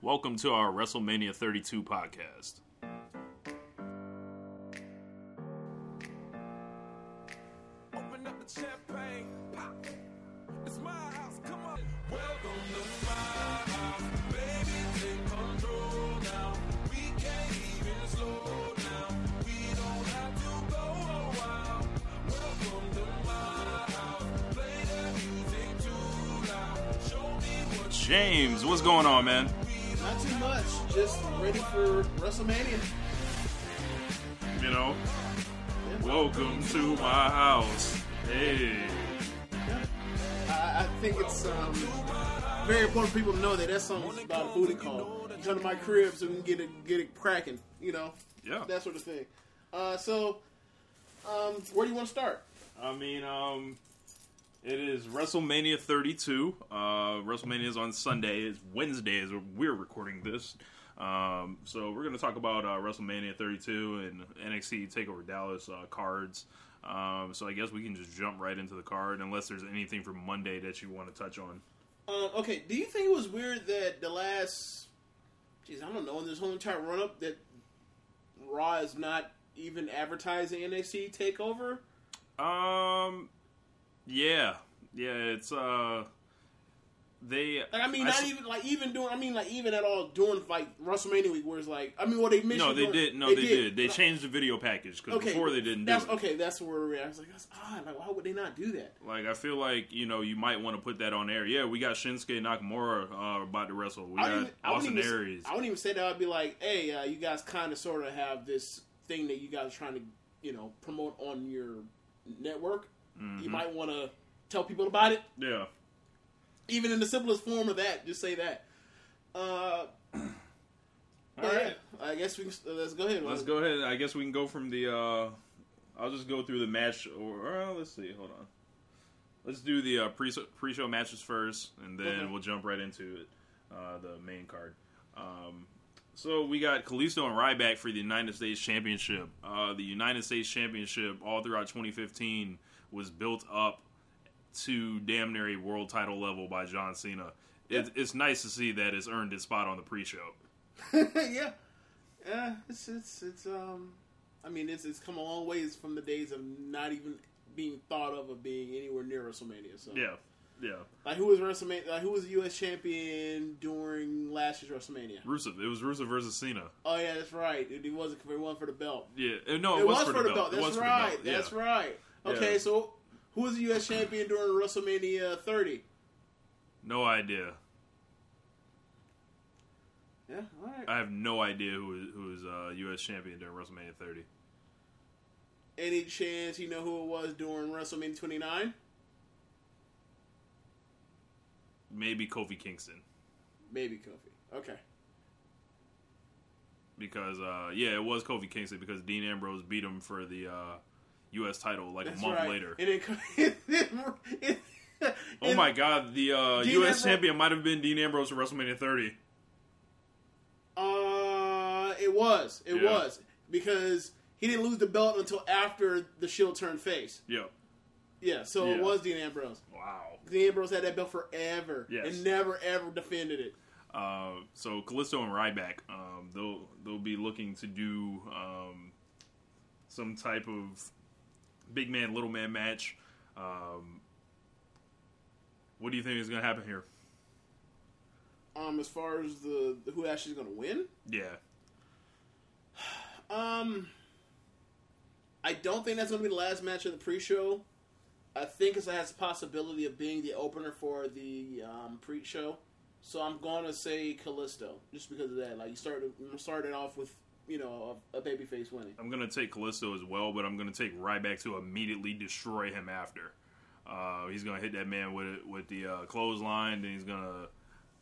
Welcome to our WrestleMania 32 podcast. Open up the champagne, pop. It's my house, come on. Welcome to my house, baby. Take control now. We can't even slow down. We don't have to go a while. Welcome to my house. Play the music too loud. Show me what James, what's going on, man? Not too much. Just ready for WrestleMania. You know, welcome to my house. Hey. I, I think it's um, very important for people to know that that song is about a booty call. Come to my crib so we can get it get it cracking. You know, Yeah. that sort of thing. Uh, so, um, where do you want to start? I mean, um, it is WrestleMania 32. Uh, WrestleMania is on Sunday. It's Wednesday as we're recording this. Um, so we're going to talk about uh, WrestleMania 32 and NXT Takeover Dallas uh, cards. Um, so I guess we can just jump right into the card, unless there's anything from Monday that you want to touch on. Um, okay, do you think it was weird that the last, geez, I don't know, in this whole entire run up that Raw is not even advertising NXT Takeover? Um, yeah, yeah, it's uh, they. Like, I mean, I not s- even like even doing. I mean, like even at all doing like WrestleMania week, where it's like, I mean, what they mentioned. No, they did. No, they, did. They changed the video package because Okay, before they didn't do That's okay. That's where we're at. I was like, that's odd. Like, why would they not do that? Like I feel like you know you might want to put that on air. Yeah, we got Shinsuke Nakamura uh, about to wrestle. We I got even- I Austin even, Aries. I wouldn't even say that. I'd be like, hey, uh, you guys kind of sort of have this thing that you guys are trying to, you know, promote on your network. Mm-hmm. You might want to tell people about it, Yeah, even in the simplest form of that. Just say that. Uh, all right. yeah, I guess we can, uh, let's go ahead. Let's go ahead. I guess we can go from the. uh I'll just go through the match, or uh, let's see. Hold on. Let's do the uh, pre pre show matches first, and then Okay. we'll jump right into it, uh, the main card. Um, so we got Kalisto and Ryback for the United States Championship. Uh, the United States Championship, all throughout 2015, was built up to damn near a world title level by John Cena. It, it's nice to see that it's earned its spot on the pre-show. yeah, yeah. It's it's it's um. I mean, it's it's come a long ways from the days of not even being thought of of being anywhere near WrestleMania. So Yeah, yeah. like who was WrestleMania? Like who was the U.S. champion during last year's WrestleMania? Rusev. It was Rusev versus Cena. Oh yeah, that's right. It, it wasn't it wasn't for the belt. Yeah, uh, no, it, It was, for the belt. It That's was right. belt, yeah. That's right. Okay, Yeah. so who was the U.S. champion during WrestleMania 30? No idea. Yeah, all right. I have no idea who was, who was uh, U.S. champion during WrestleMania 30. Any chance you know who it was during WrestleMania 29? Maybe Kofi Kingston Maybe Kofi. Okay. because uh, yeah, it was Kofi Kingston because Dean Ambrose beat him for the uh, U.S. title like That's a month right. later. And then, oh my God, the uh, U.S. Ambrose- champion might have been Dean Ambrose for WrestleMania 30. Uh, it was. It Yeah. was because he didn't lose the belt until after the Shield turned face. Yep. Yeah, so Yeah. it was Dean Ambrose. Wow. Dean Ambrose had that belt forever Yes. and never ever defended it. Uh, so Kalisto and Ryback, um, they'll they'll be looking to do um, some type of big man little man match. Um, what do you think is going to happen here? Um, as far as the, who actually is going to win, Yeah, um, I don't think that's going to be the last match of the pre-show. I think it has the possibility of being the opener for the um, pre-show. So I'm going to say Kalisto just because of that. Like you started started off with you know a, a babyface winning. I'm going to take Kalisto as well, but I'm going to take Ryback to immediately destroy him after. Uh, he's going to hit that man with it, with the uh, clothesline, then he's going to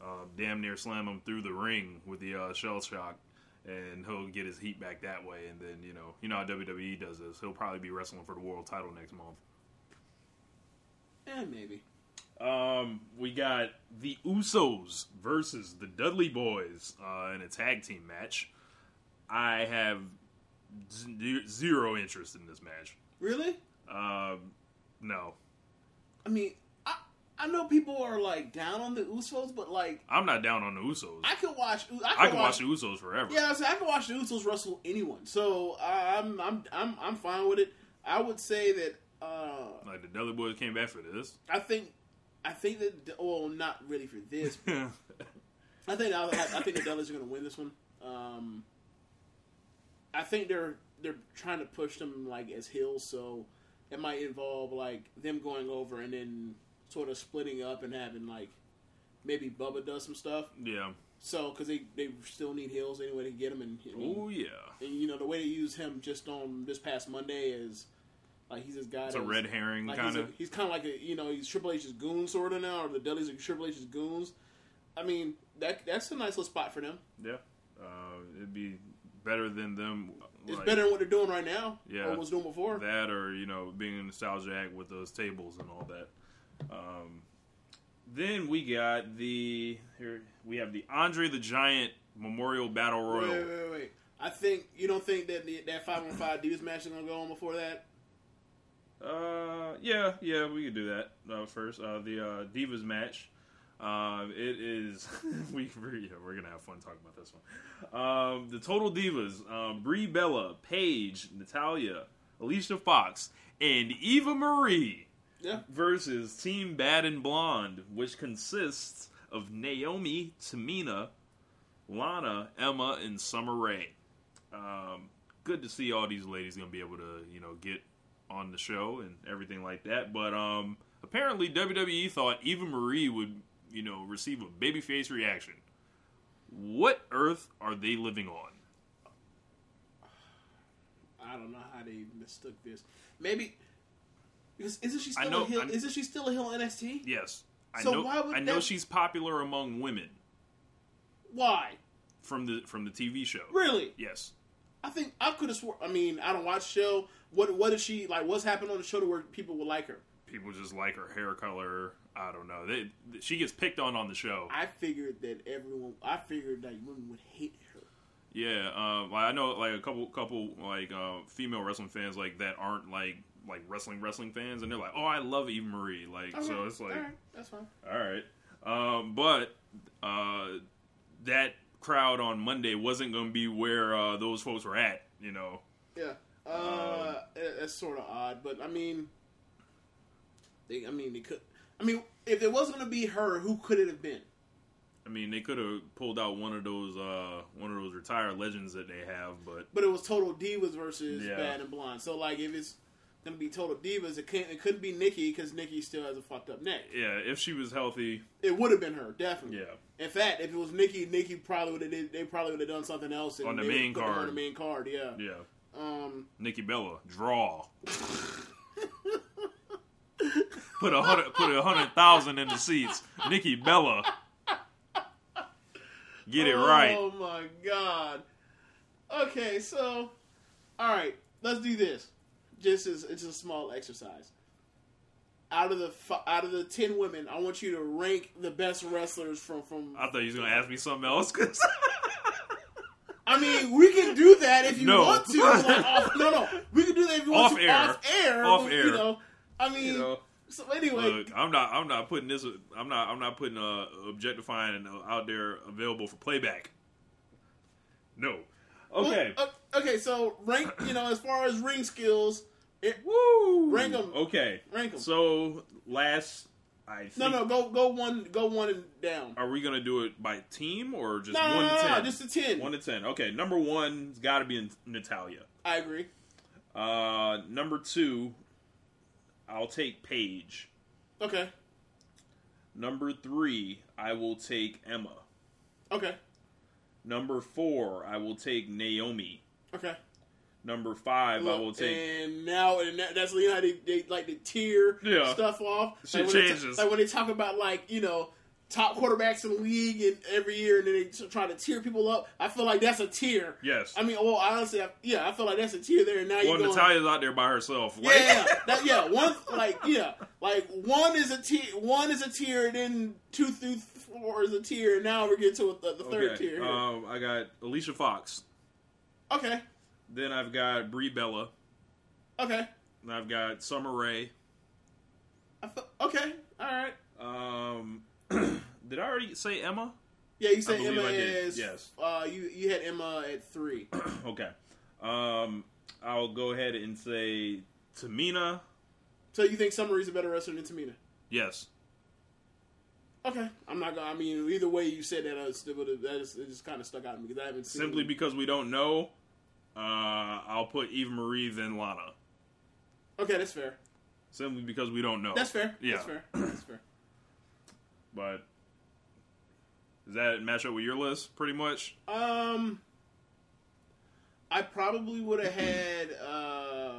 uh, damn near slam him through the ring with the uh, shell shock, and he'll get his heat back that way. And then you know, you know how WWE does this. He'll probably be wrestling for the world title next month. Eh, maybe. Um, we got the Usos versus the Dudley Boys uh, in a tag team match. I have z- zero interest in this match. Really? Um, no. I mean, I, I know people are like down on the Usos, but like I'm not down on the Usos. I could watch. I could, I can watch the Usos forever. Yeah, I, I can watch the Usos wrestle anyone. So I'm I'm I'm I'm fine with it. I would say that uh, Like the Dudley Boys came back for this. I think I think that well, not really for this. I think I, I think the Dudleys are going to win this one. Um, I think they're they're trying to push them like as heels, so it might involve like them going over and then sort of splitting up and having like maybe Bubba does some stuff. yeah. So because they they still need heels anyway to get them and, Oh yeah. and you know the way they use him just on this past Monday is like he's this guy. It's a red herring like kind he's, of. he's kind of like a you know he's Triple H's goon sort of now, or the Dudleys are Triple H's goons. I mean that that's a nice little spot for them. Yeah. Uh, it'd be better than them. It's better than what they're doing right now. Yeah. or was doing before. that or you know being in nostalgia act with those tables and all that. Um, then we got the here we have the Andre the Giant Memorial Battle Royal. Wait, wait, wait, wait. I think you don't think that the, that five on five Divas match is gonna go on before that. Uh, yeah, yeah, we could do that uh, first. Uh, the uh, Divas match. Uh, it is we we're, yeah, we're gonna have fun talking about this one. Um, the Total Divas: um, Brie Bella, Paige, Natalya, Alicia Fox, and Eva Marie Yeah, versus Team Bad and Blonde, which consists of Naomi, Tamina, Lana, Emma, and Summer Rae. Um, good to see all these ladies gonna be able to, you know, get on the show and everything like that. But um, apparently WWE thought Eva Marie would, you know, receive a babyface reaction. What earth are they living on? I don't know how they mistook this. Maybe because isn't she still know- a heel? I- Isn't she still a heel in NXT? Yes, I So know. why would I know that- she's popular among women Why? from the from the TV show. Really? Yes. I think I could have swore. I mean, I don't watch the show. What What is she like? What's happened on the show to where people would like her? People just like her hair color. I don't know. They, she gets picked on on the show. I figured that everyone. I figured that women would hate her. Yeah, um, I know like a couple couple like uh, female wrestling fans like that aren't like like wrestling wrestling fans, and they're like, oh, I love Eva Marie. Like so, it's like all right, that's fine. all right, um, but uh, that crowd on Monday wasn't going to be where uh, those folks were at. You know, Yeah, uh, Um, it's sort of odd, but I mean, they. I mean, they could. I mean, if it wasn't going to be her, who could it have been? I mean, they could have pulled out one of those uh, one of those retired legends that they have, but But it was Total Divas versus Yeah. Bad and Blonde. So like, if it's going to be Total Divas, it can't. It couldn't be Nikki because Nikki still has a fucked up neck. yeah, if she was healthy, It would have been her, definitely. yeah. In fact, if it was Nikki, Nikki probably would have. They probably would have done something else and On the main card. On the main card, yeah. Yeah. Um, Nikki Bella, draw. put a hundred put a hundred thousand in the seats. Nikki Bella. Get it oh right. Oh my god. Okay, so all right, let's do this. Just as it's a small exercise. Out of the out of the ten women, I want you to rank the best wrestlers from from. I thought you was gonna ask me something else. 'cause- I mean, we can do that if you No. want to. like, off, no, no, we can do that if you want Off to air. off air. Off but, air. You know, I mean, you know, so anyway, look, I'm not I'm not putting this I'm not I'm not putting uh objectifying out there available for playback. No. Okay. Well, uh, okay, so rank. You know, as far as ring skills, it, Woo! rank 'em. Okay. rank them. So last I think, no, no, go go one, go one and down. Are we gonna do it by team or just No, one no, to no, no, ten? just a ten. One to ten. Okay, number one's got to be Natalya. I agree. Uh, number two, I'll take Paige. Okay, Number three, I will take Emma. okay, Number four, I will take Naomi. okay. Number five, I will take. and now and that, that's you know how they, they like to tier Yeah. stuff off. Shit like when changes. ta- like when they talk about like you know top quarterbacks in the league and every year, and then they try to tear people up. I feel like that's a tier. Yes. I mean, well, honestly, I, yeah, I feel like that's a tier there. And now well, you're going, Natalya's out there by herself. Yeah, yeah, that, yeah. One like yeah, like one is a tier. One is a tier, and then two through four is a tier. And now we're getting to the, the third Okay. tier. Here. Um, I got Alicia Fox. okay, Then I've got Brie Bella. okay, And I've got Summer Rae. Feel, okay, all right. Um, did I already say Emma? Yeah, you said Emma is. yes. Uh, you you had Emma at three. Okay. Um, I'll go ahead and say Tamina. so you think Summer Rae's a better wrestler than Tamina? Yes. Okay, I'm not gonna. I mean, either way you said that, I was, that is, it just kind of stuck out to me because I haven't seen. Simply because we don't know, uh, I'll put Eva Marie then Lana. Okay, that's fair. Simply because we don't know. That's fair. Yeah. That's fair. That's fair. But does that match up with your list pretty much? Um, I probably would have had. Uh,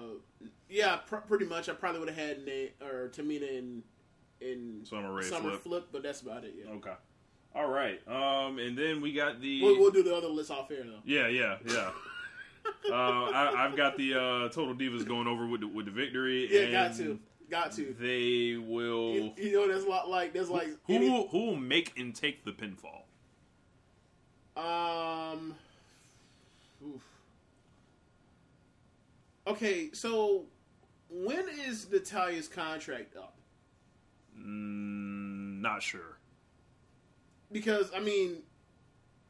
yeah, pr- pretty much. I probably would have had Na- or Tamina in in Summer Rae Summer flip. flip, but that's about it. Yeah, Okay. All right. Um, and then we got the. we'll, we'll do the other list off air though. Yeah, yeah, yeah. uh, I, I've got the uh, Total Divas going over with the, with the victory. Yeah, and got to, got to. They will. You, you know, there's a lot like there's like who any- will, who will make and take the pinfall? Um. oof. Okay, so when is Natalya's contract up? Mm, not sure. Because I mean,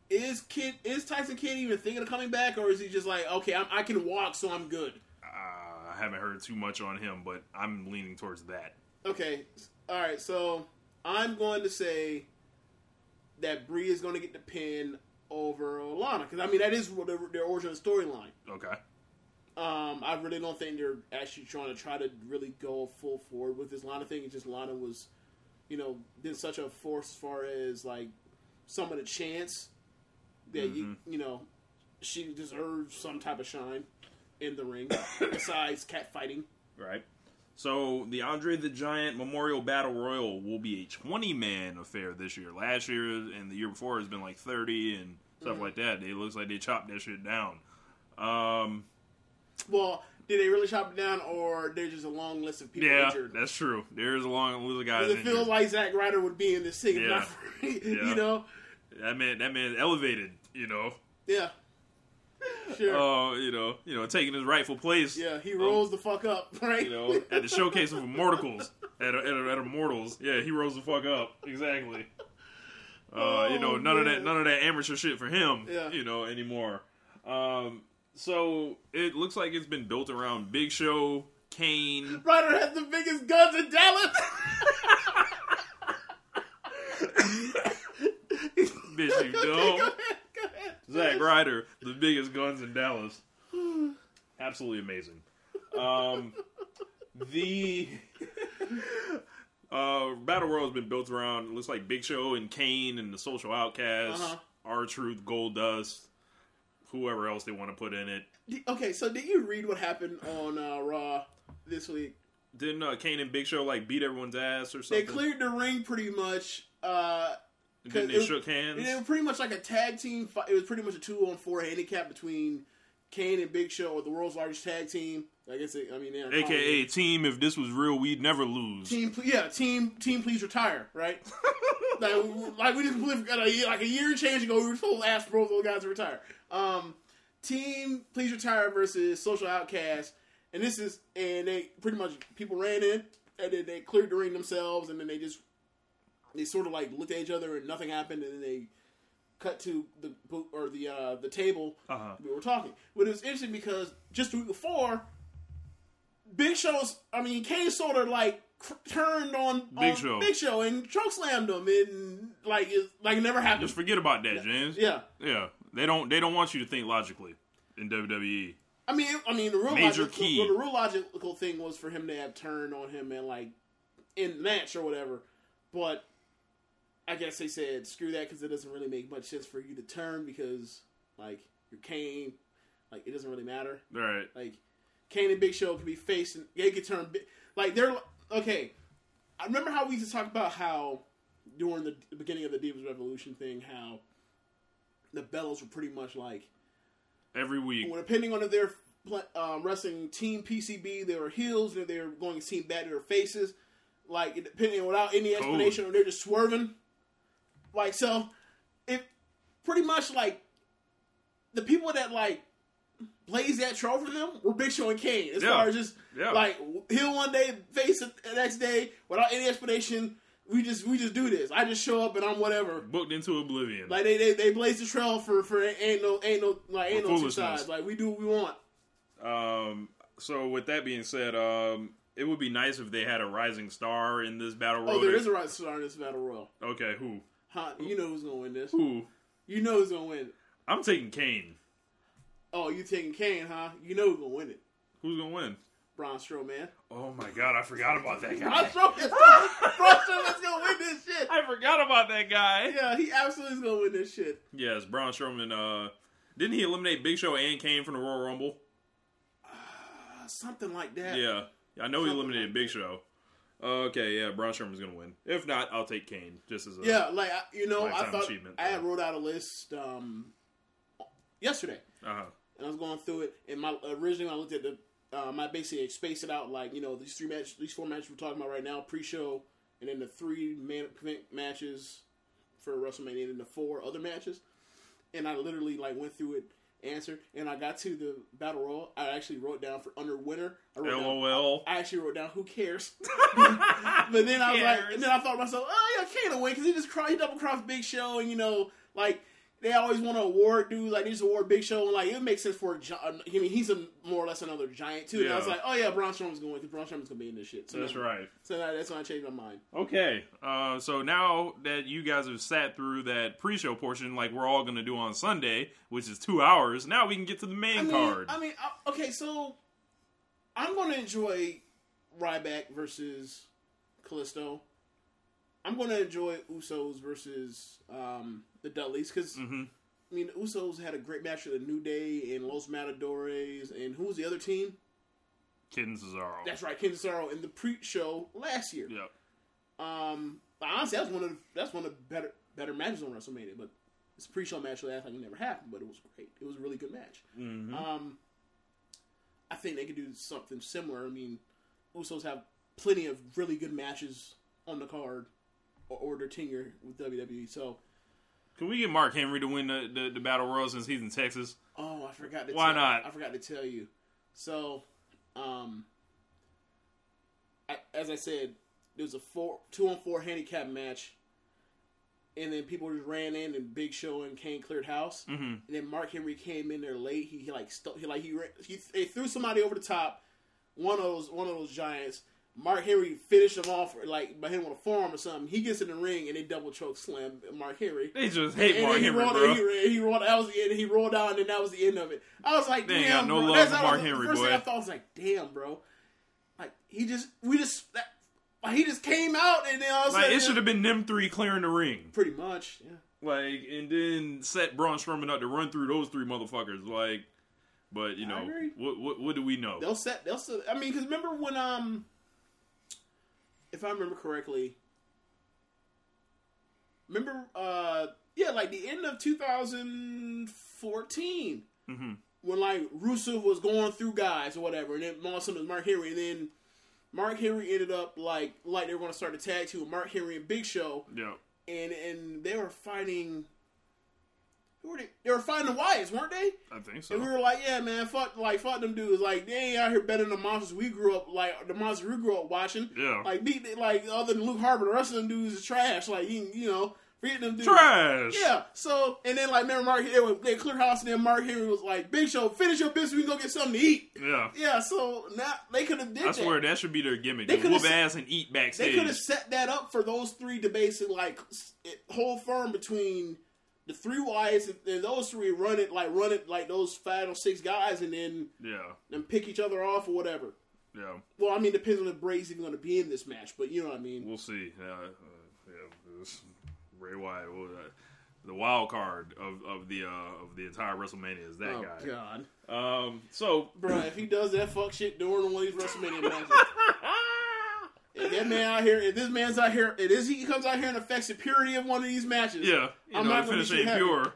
is Kid is Tyson Kidd even thinking of coming back, or is he just like, okay, I'm, I can walk, so I'm good? I haven't heard too much on him, but I'm leaning towards that. Okay, all right. So I'm going to say that Brie is going to get the pin over Lana because I mean that is their, their original storyline. Okay. Um, I really don't think they're actually trying to try to really go full forward with this Lana thing. It's just Lana was, you know, been such a force as far as like some of the chance that you you know she deserves some type of shine in the ring besides cat fighting. Right. So the Andre the Giant Memorial Battle Royal will be a 20 man affair this year. Last year and the year before has been like 30 and stuff like that. It looks like they chopped that shit down. Um, Well, did they really chop it down, or there's just a long list of people yeah, injured? that's true. There's a long list of guys. It feels like Zack Ryder would be in this thing, Yeah. not for, Yeah. you know, that man, that man elevated. You know, yeah, sure, uh, you know, you know, taking his rightful place. yeah, he um, rolls the fuck up, right? you know, at the showcase of Immortals, at, at, at Immortals. Yeah, he rolls the fuck up. Exactly. Uh, you know, Oh, none of that, none of that amateur shit for him. Yeah. You know, anymore. Um, so it looks like it's been built around Big Show, Kane. Ryder has the biggest guns in Dallas. Bitch, you know, ahead, go ahead. Zack Ryder, the biggest guns in Dallas. Absolutely amazing. Um, the uh, Battle Royal has been built around. It looks like Big Show and Kane and the Social Outcasts, Uh-huh. R Truth, Gold Dust, whoever else they want to put in it. Okay, so did you read what happened on uh, Raw this week? Didn't uh, Kane and Big Show like beat everyone's ass or something? They cleared the ring pretty much. Uh, And then they it was- shook hands. It was pretty much like a tag team. Fight. It was pretty much a two on four handicap between Kane and Big Show, or the world's largest tag team. I guess. It, I mean, they're AKA team. If this was real, we'd never lose. team. Yeah, team. Team, please retire. Right. like, like we just believe got a year, like a year and change ago, we were supposed to ask both those guys to retire. Um, team, please retire versus Social Outcast, and this is and they pretty much people ran in and then they cleared the ring themselves, and then they just they sort of like looked at each other and nothing happened, and then they cut to the boot or the uh, the table Uh-huh. we were talking. But it was interesting because just the week before, Big Show's I mean Kane sort of like cr- turned on Big on Show. Big Show and choke slammed him and like it like it never happened. Just forget about that, James. yeah. Yeah. They don't. They don't want you to think logically in. WWE. I mean, I mean, the real Major logical, key. well, the real logical thing was for him to have turned on him and like in match or whatever. But I guess they said screw that because it doesn't really make much sense for you to turn because like you're Kane, like it doesn't really matter. Right. Like Kane and Big Show could be facing, they could turn like they're okay. I remember how we used to talk about how during the, the beginning of the Divas Revolution thing, how the Bellas were pretty much like Every week. well, depending on if they're um, wrestling Team PCB, they were heels, and if they were going Team Bad, they were faces. Like depending without any explanation, or they're just swerving. Like so, it pretty much like the people that like blazed that trail for them were Big Show and Kane. As Yeah. far as just Yeah. like heel one day, face the next day without any explanation. we just we just do this. I just show up and I'm whatever. Booked into oblivion. Like they they, they blaze the trail for for ain't no ain't no like ain't no two sides. Like we do what we want. Um, so with that being said, um, it would be nice if they had a rising star in this battle royal. Oh, there is a rising star in this battle royal. Okay, who? Huh? You know who's gonna win this? Who? You know who's gonna win. I'm taking Kane. Oh, you taking Kane, huh? You know who's gonna win it. Who's gonna win? Braun Strowman. Oh my god, I forgot about that Braun guy. Strowman's gonna, Braun Strowman's gonna win this shit. I forgot about that guy. Yeah, he absolutely is gonna win this shit. Yes, Braun Strowman. Uh, didn't he eliminate Big Show and Kane from the Royal Rumble? Uh, something like that. Yeah, I know he eliminated like Big Show. Okay, yeah, Braun Strowman's gonna win. If not, I'll take Kane just as a Yeah, like you know, I thought I had wrote out a list um, yesterday, Uh-huh. and I was going through it. And my originally when I looked at the, um, I basically spaced it out like you know these three matches, these four matches we're talking about right now, pre-show, and then the three main matches for WrestleMania, and then the four other matches. And I literally like went through it, answered, and I got to the battle royal. I actually wrote down for under winner. I wrote down, LOL. I actually wrote down who cares. but then I was like, and then I thought to myself, oh yeah, Kane will win because he just cro- he double crossed Big Show, and you know, like they always want to award dudes like they just award Big Show, and like it makes sense for a I mean he's a more or less another giant too. And I was like, oh yeah, Braun Strowman's going because Braun Strowman's gonna be in this shit. So That's then- right. So that, that's when I changed my mind. Okay, uh, so now that you guys have sat through that pre-show portion, like we're all gonna do on Sunday, which is two hours, now we can get to the main I mean, card. I mean, I- okay, so I'm going to enjoy Ryback versus Kalisto. I'm going to enjoy Usos versus um, the Dudleys because hmm I mean, Usos had a great match with the New Day and Los Matadores, and who's the other team? Ken Cesaro. That's right, Ken Cesaro in the pre-show last year. Yep. Um, honestly, that's one of the, that's one of the better better matches on WrestleMania. But this pre-show match that time it never happened, but it was great. It was a really good match. hmm Um, I think they could do something similar. I mean, Usos have plenty of really good matches on the card or, or tenure with WWE. So, Can we get Mark Henry to win the, the, the battle royal since he's in Texas? oh, I forgot to Why tell, not? I forgot to tell you. So, um, I, as I said, there was a four two on four handicap match. And then people just ran in, and Big Show and Kane cleared house. hmm And then Mark Henry came in there late. He, he like st- he like he, ran, he he threw somebody over the top. One of those one of those giants. Mark Henry finished him off like by him on a forearm or something. He gets in the ring and they double choke slam Mark Henry. They just hate and Mark he Henry, rolled, bro. He, he rolled. That was the end. He rolled out, and that was the end of it. I was like, They damn, no bro. love That's for Mark the Henry, first boy. thing I thought I was like, damn, bro. Like he just we just that, like, he just came out and then all of Like sudden it should have been them three clearing the ring. pretty much. Yeah. Like and then set Braun Strowman up to run through those three motherfuckers. Like, but you know what? What, what do we know? They'll set. They'll set. I mean, because remember when um, if I remember correctly, remember uh, yeah, like the end of 2014 hmm when like Rusev was going through guys or whatever, and then all of a sudden it was Mark Henry, and then Mark Henry ended up like like they were going to start a tag team with Mark Henry and Big Show, Yeah. and and they were fighting. They? Were fighting the Wyatts, weren't they? I think so. And we were like, yeah, man, fuck, like, fuck them dudes. Like, they ain't out here better than the monsters we grew up, like, the monsters we grew up watching. Yeah. Like, beat, like, other than Luke Harper, the rest of them dudes is trash. Like, you, you know, forget them dudes. Trash. Yeah. So, and then, like, remember Mark, they, were, they cleared house, and then Mark Henry was like, Big Show, finish your business, we can go get something to eat. Yeah. Yeah, so now they could have did I that. swear that should be their gimmick. They Just coulda whoop ass and eat backstage. They could have set that up for those three to basically like hold firm between the three Wyatts and, and those three run it like run it like those five or six guys and then Yeah. then pick each other off or whatever. Yeah. Well, I mean, depends on if Bray's even going to be in this match, but you know what I mean. We'll see. Yeah. Uh, yeah. This Ray Wyatt. Well, uh, the wild card of, of the uh, of the entire WrestleMania is that oh guy. God, Um. So. bro! If he does that fuck shit during one of these WrestleMania matches, if that man out here, if this man's out here, it is he comes out here and affects the purity of one of these matches. Yeah. I'm know, not gonna be finish too pure.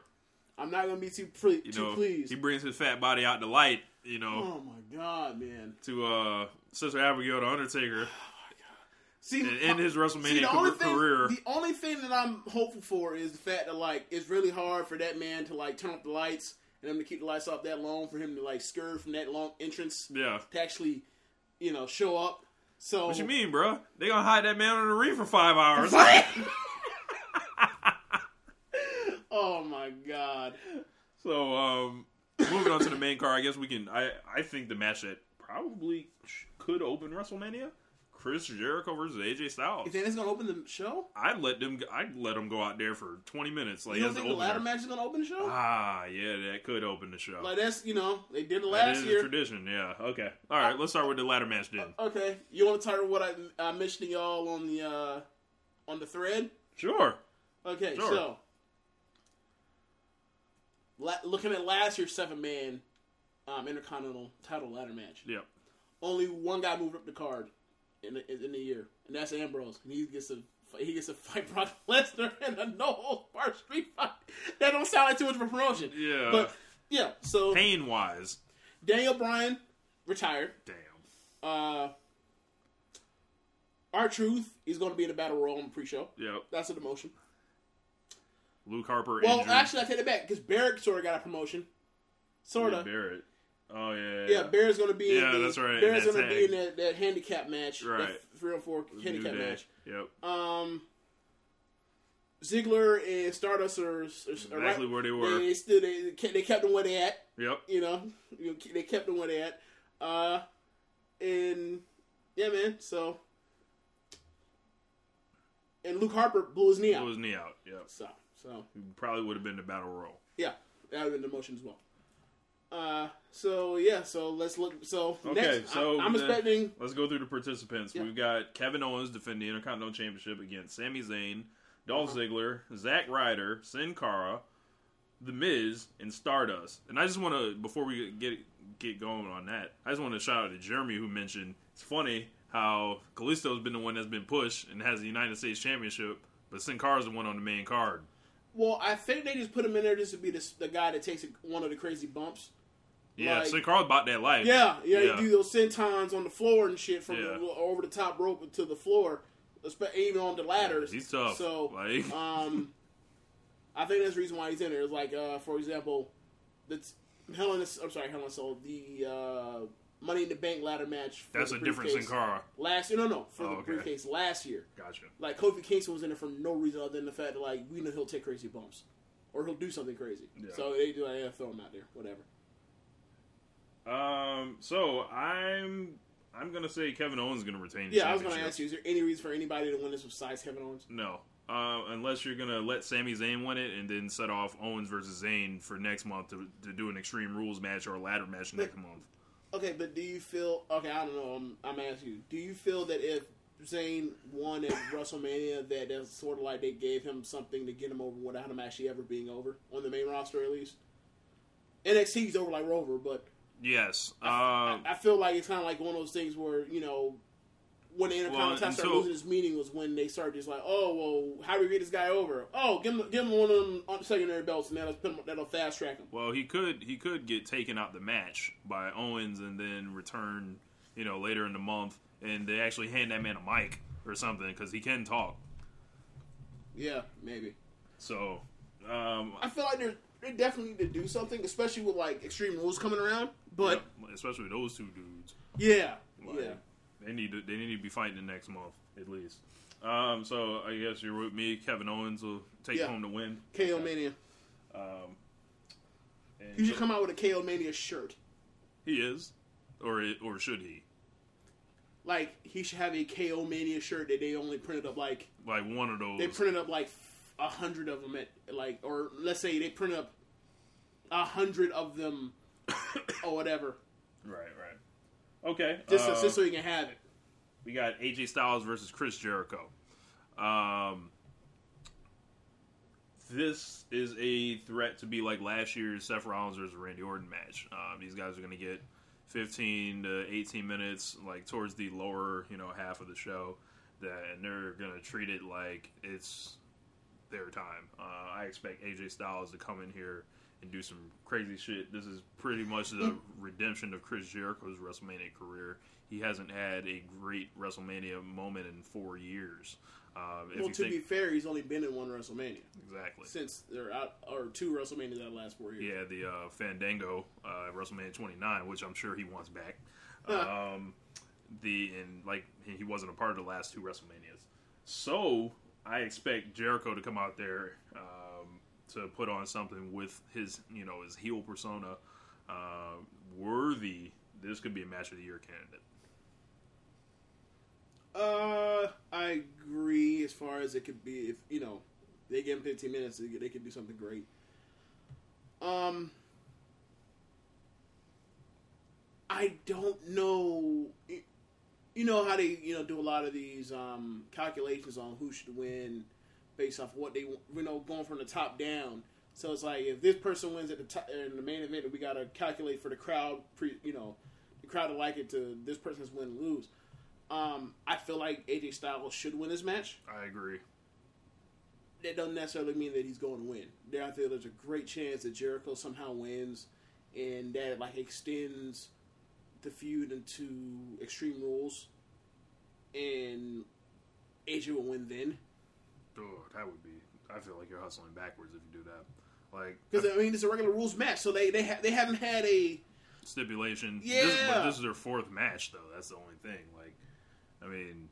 I'm not going to be too You too know, pleased. he brings his fat body out to light. You know, oh my God, man! to uh, Sister Abigail, the Undertaker, See, and end his WrestleMania See, the only thing, career. the only thing that I'm hopeful for is the fact that like it's really hard for that man to like turn off the lights and them to keep the lights off that long for him to like scurry from that long entrance yeah. to actually, you know, show up. So What you mean, bro? They gonna hide that man on the reef for five hours. oh my god. so, um, moving on to the main card, I guess we can. I I think the match that probably could open WrestleMania, Chris Jericho versus AJ Styles. You think that's gonna open the show? I'd let them. I'd let them go out there for twenty minutes. Like You don't think the ladder match is gonna open the show? Ah, yeah, that could open the show. like that's you know they did it last year. tradition. Yeah. Okay. All right. Let's start with the ladder match then. Okay, you want to talk about what I, I mentioned to y'all on the uh, on the thread? Sure. Okay, Sure. so la- looking at last year's seven man um, intercontinental title ladder match, Yep. only one guy moved up the card in the, in the year, and that's Ambrose. And he gets a he gets to fight Brock Lesnar in a no holds barred street fight. That don't sound like too much of a promotion. Yeah. but yeah. So Pain wise, Daniel Bryan retired. damn. Uh, R Truth is going to be in the battle royal on the pre-show. Yep. That's a demotion. Luke Harper. Well, injured. actually, I take it back because Barrett sort of got a promotion. Sort Yeah, of. Barrett. Oh yeah. Yeah, Barrett's going to be. Yeah, in the, that's right, Barrett's that going to be in that, that handicap match. Right. That three on four New handicap Day. match. Yep. Um, Ziggler and Stardust are, are, Exactly right- where they were. They still they, kept- they kept them where they at. Yep. You know, they kept them where they at. Uh, and yeah, man. So. And Luke Harper blew his knee out. Blew his knee out. Yep. So, so He probably would have been the battle royal. yeah, that would have been the motion as well. Uh, so yeah, so let's look. So Okay, next, so I, am expecting. Let's go through the participants. Yeah. We've got Kevin Owens defending the Intercontinental Championship against Sami Zayn, Dolph Ziggler, Zack Ryder, Sin Cara, The Miz, and Stardust. And I just want to, before we get get going on that, I just want to shout out to Jeremy who mentioned it's funny how Kalisto's been the one that's been pushed and has the United States Championship, but Sin Cara's the one on the main card. Well, I think they just put him in there just to be the, the guy that takes one of the crazy bumps. Yeah, Like- Sin Cara's about that life. Yeah, yeah, Yeah. you do those sentons on the floor and shit from Yeah. the, over the top rope to the floor, even on the ladders. He's tough. So, Like- um, I think that's the reason why he's in there. It's like, uh, for example, that's Hell in a, I'm sorry, in a the uh, Money in the Bank ladder match. For That's the a Sin briefcase Cara. Last year, no, no, for Oh, the okay. briefcase last year. Gotcha. Like Kofi Kingston was in there for no reason other than the fact that like we know he'll take crazy bumps or he'll do something crazy. Yeah. So they do like yeah, throw him out there, whatever. Um. So I'm I'm gonna say Kevin Owens is gonna retain. The Yeah, I was going to ask you: Is there any reason for anybody to win this besides Kevin Owens? No. Uh, unless you're gonna let Sami Zayn win it and then set off Owens versus Zayn for next month to, to do an Extreme Rules match or a ladder match next month. Okay, but do you feel? Okay, I don't know. I'm, I'm asking you: Do you feel that if Zayn won at WrestleMania, that that's sort of like they gave him something to get him over without him actually ever being over on the main roster at least? NXT's over like Rover, but Yes. I, Um. I feel like it's kind of like one of those things where you know when the Intercontinental Well, started losing its meaning was when they started just like, oh well, how do we get this guy over? Oh, give him give him one of them on- the secondary belts, and that'll put him, that'll fast track him. well, he could he could get taken out the match by Owens and then return, you know, later in the month, and they actually hand that man a mic or something because he can talk. Yeah, maybe. So, um, I feel like they're they definitely need to do something, especially with like Extreme Rules coming around. But especially those two dudes. yeah, Like, yeah. They need to they need to be fighting the next month at least. Um, so I guess you're with me. Kevin Owens will take Yeah. home the win. KO Mania. Um, and He should so- come out with a KO Mania shirt. He is, or it, or should he? Like he should have a KO Mania shirt that they only printed up like Like one of those. they printed up like a hundred of them at like or let's say they print up a hundred of them or whatever right, right. Okay. just, uh, just so you can have it. we got AJ Styles versus Chris Jericho. Um, this is a threat to be like last year's Seth Rollins versus Randy Orton match. Um, these guys are going to get 15 to 18 minutes, like towards the lower, you know, half of the show. That and they're going to treat it like it's their time. Uh, I expect AJ Styles to come in here and do some crazy shit. This is pretty much the redemption of Chris Jericho's WrestleMania career. He hasn't had a great WrestleMania moment in four years. Um, Well, to think be fair, he's only been in one WrestleMania exactly, since there are, out two WrestleManias out the last four years. yeah, the uh, Fandango uh, WrestleMania 29, which I'm sure he wants back. Um, the and like he wasn't a part of the last two WrestleManias. So I expect Jericho to come out there um, to put on something with his you know his heel persona uh, worthy. This could be a match of the year candidate. Uh, I agree. As far as it could be, if you know, they give him 15 minutes, they, could do something great. Um, I don't know. You know how they you know do a lot of these um, calculations on who should win based off what they you know going from the top down. So it's like if this person wins at the top in the main event, we gotta calculate for the crowd. Pre, you know, the crowd to like it to this person's win lose. Um, I feel like AJ Styles should win this match. I agree. That doesn't necessarily mean that he's going to win. There, I feel there's a great chance that Jericho somehow wins, and that like extends the feud into Extreme Rules, and AJ will win then. Oh, that would be. I feel like you're hustling backwards if you do that. Like Because I mean, it's a regular rules match, so they they ha- they haven't had a stipulation. Yeah. This, but this is their fourth match, though. That's the only thing. Like, I mean,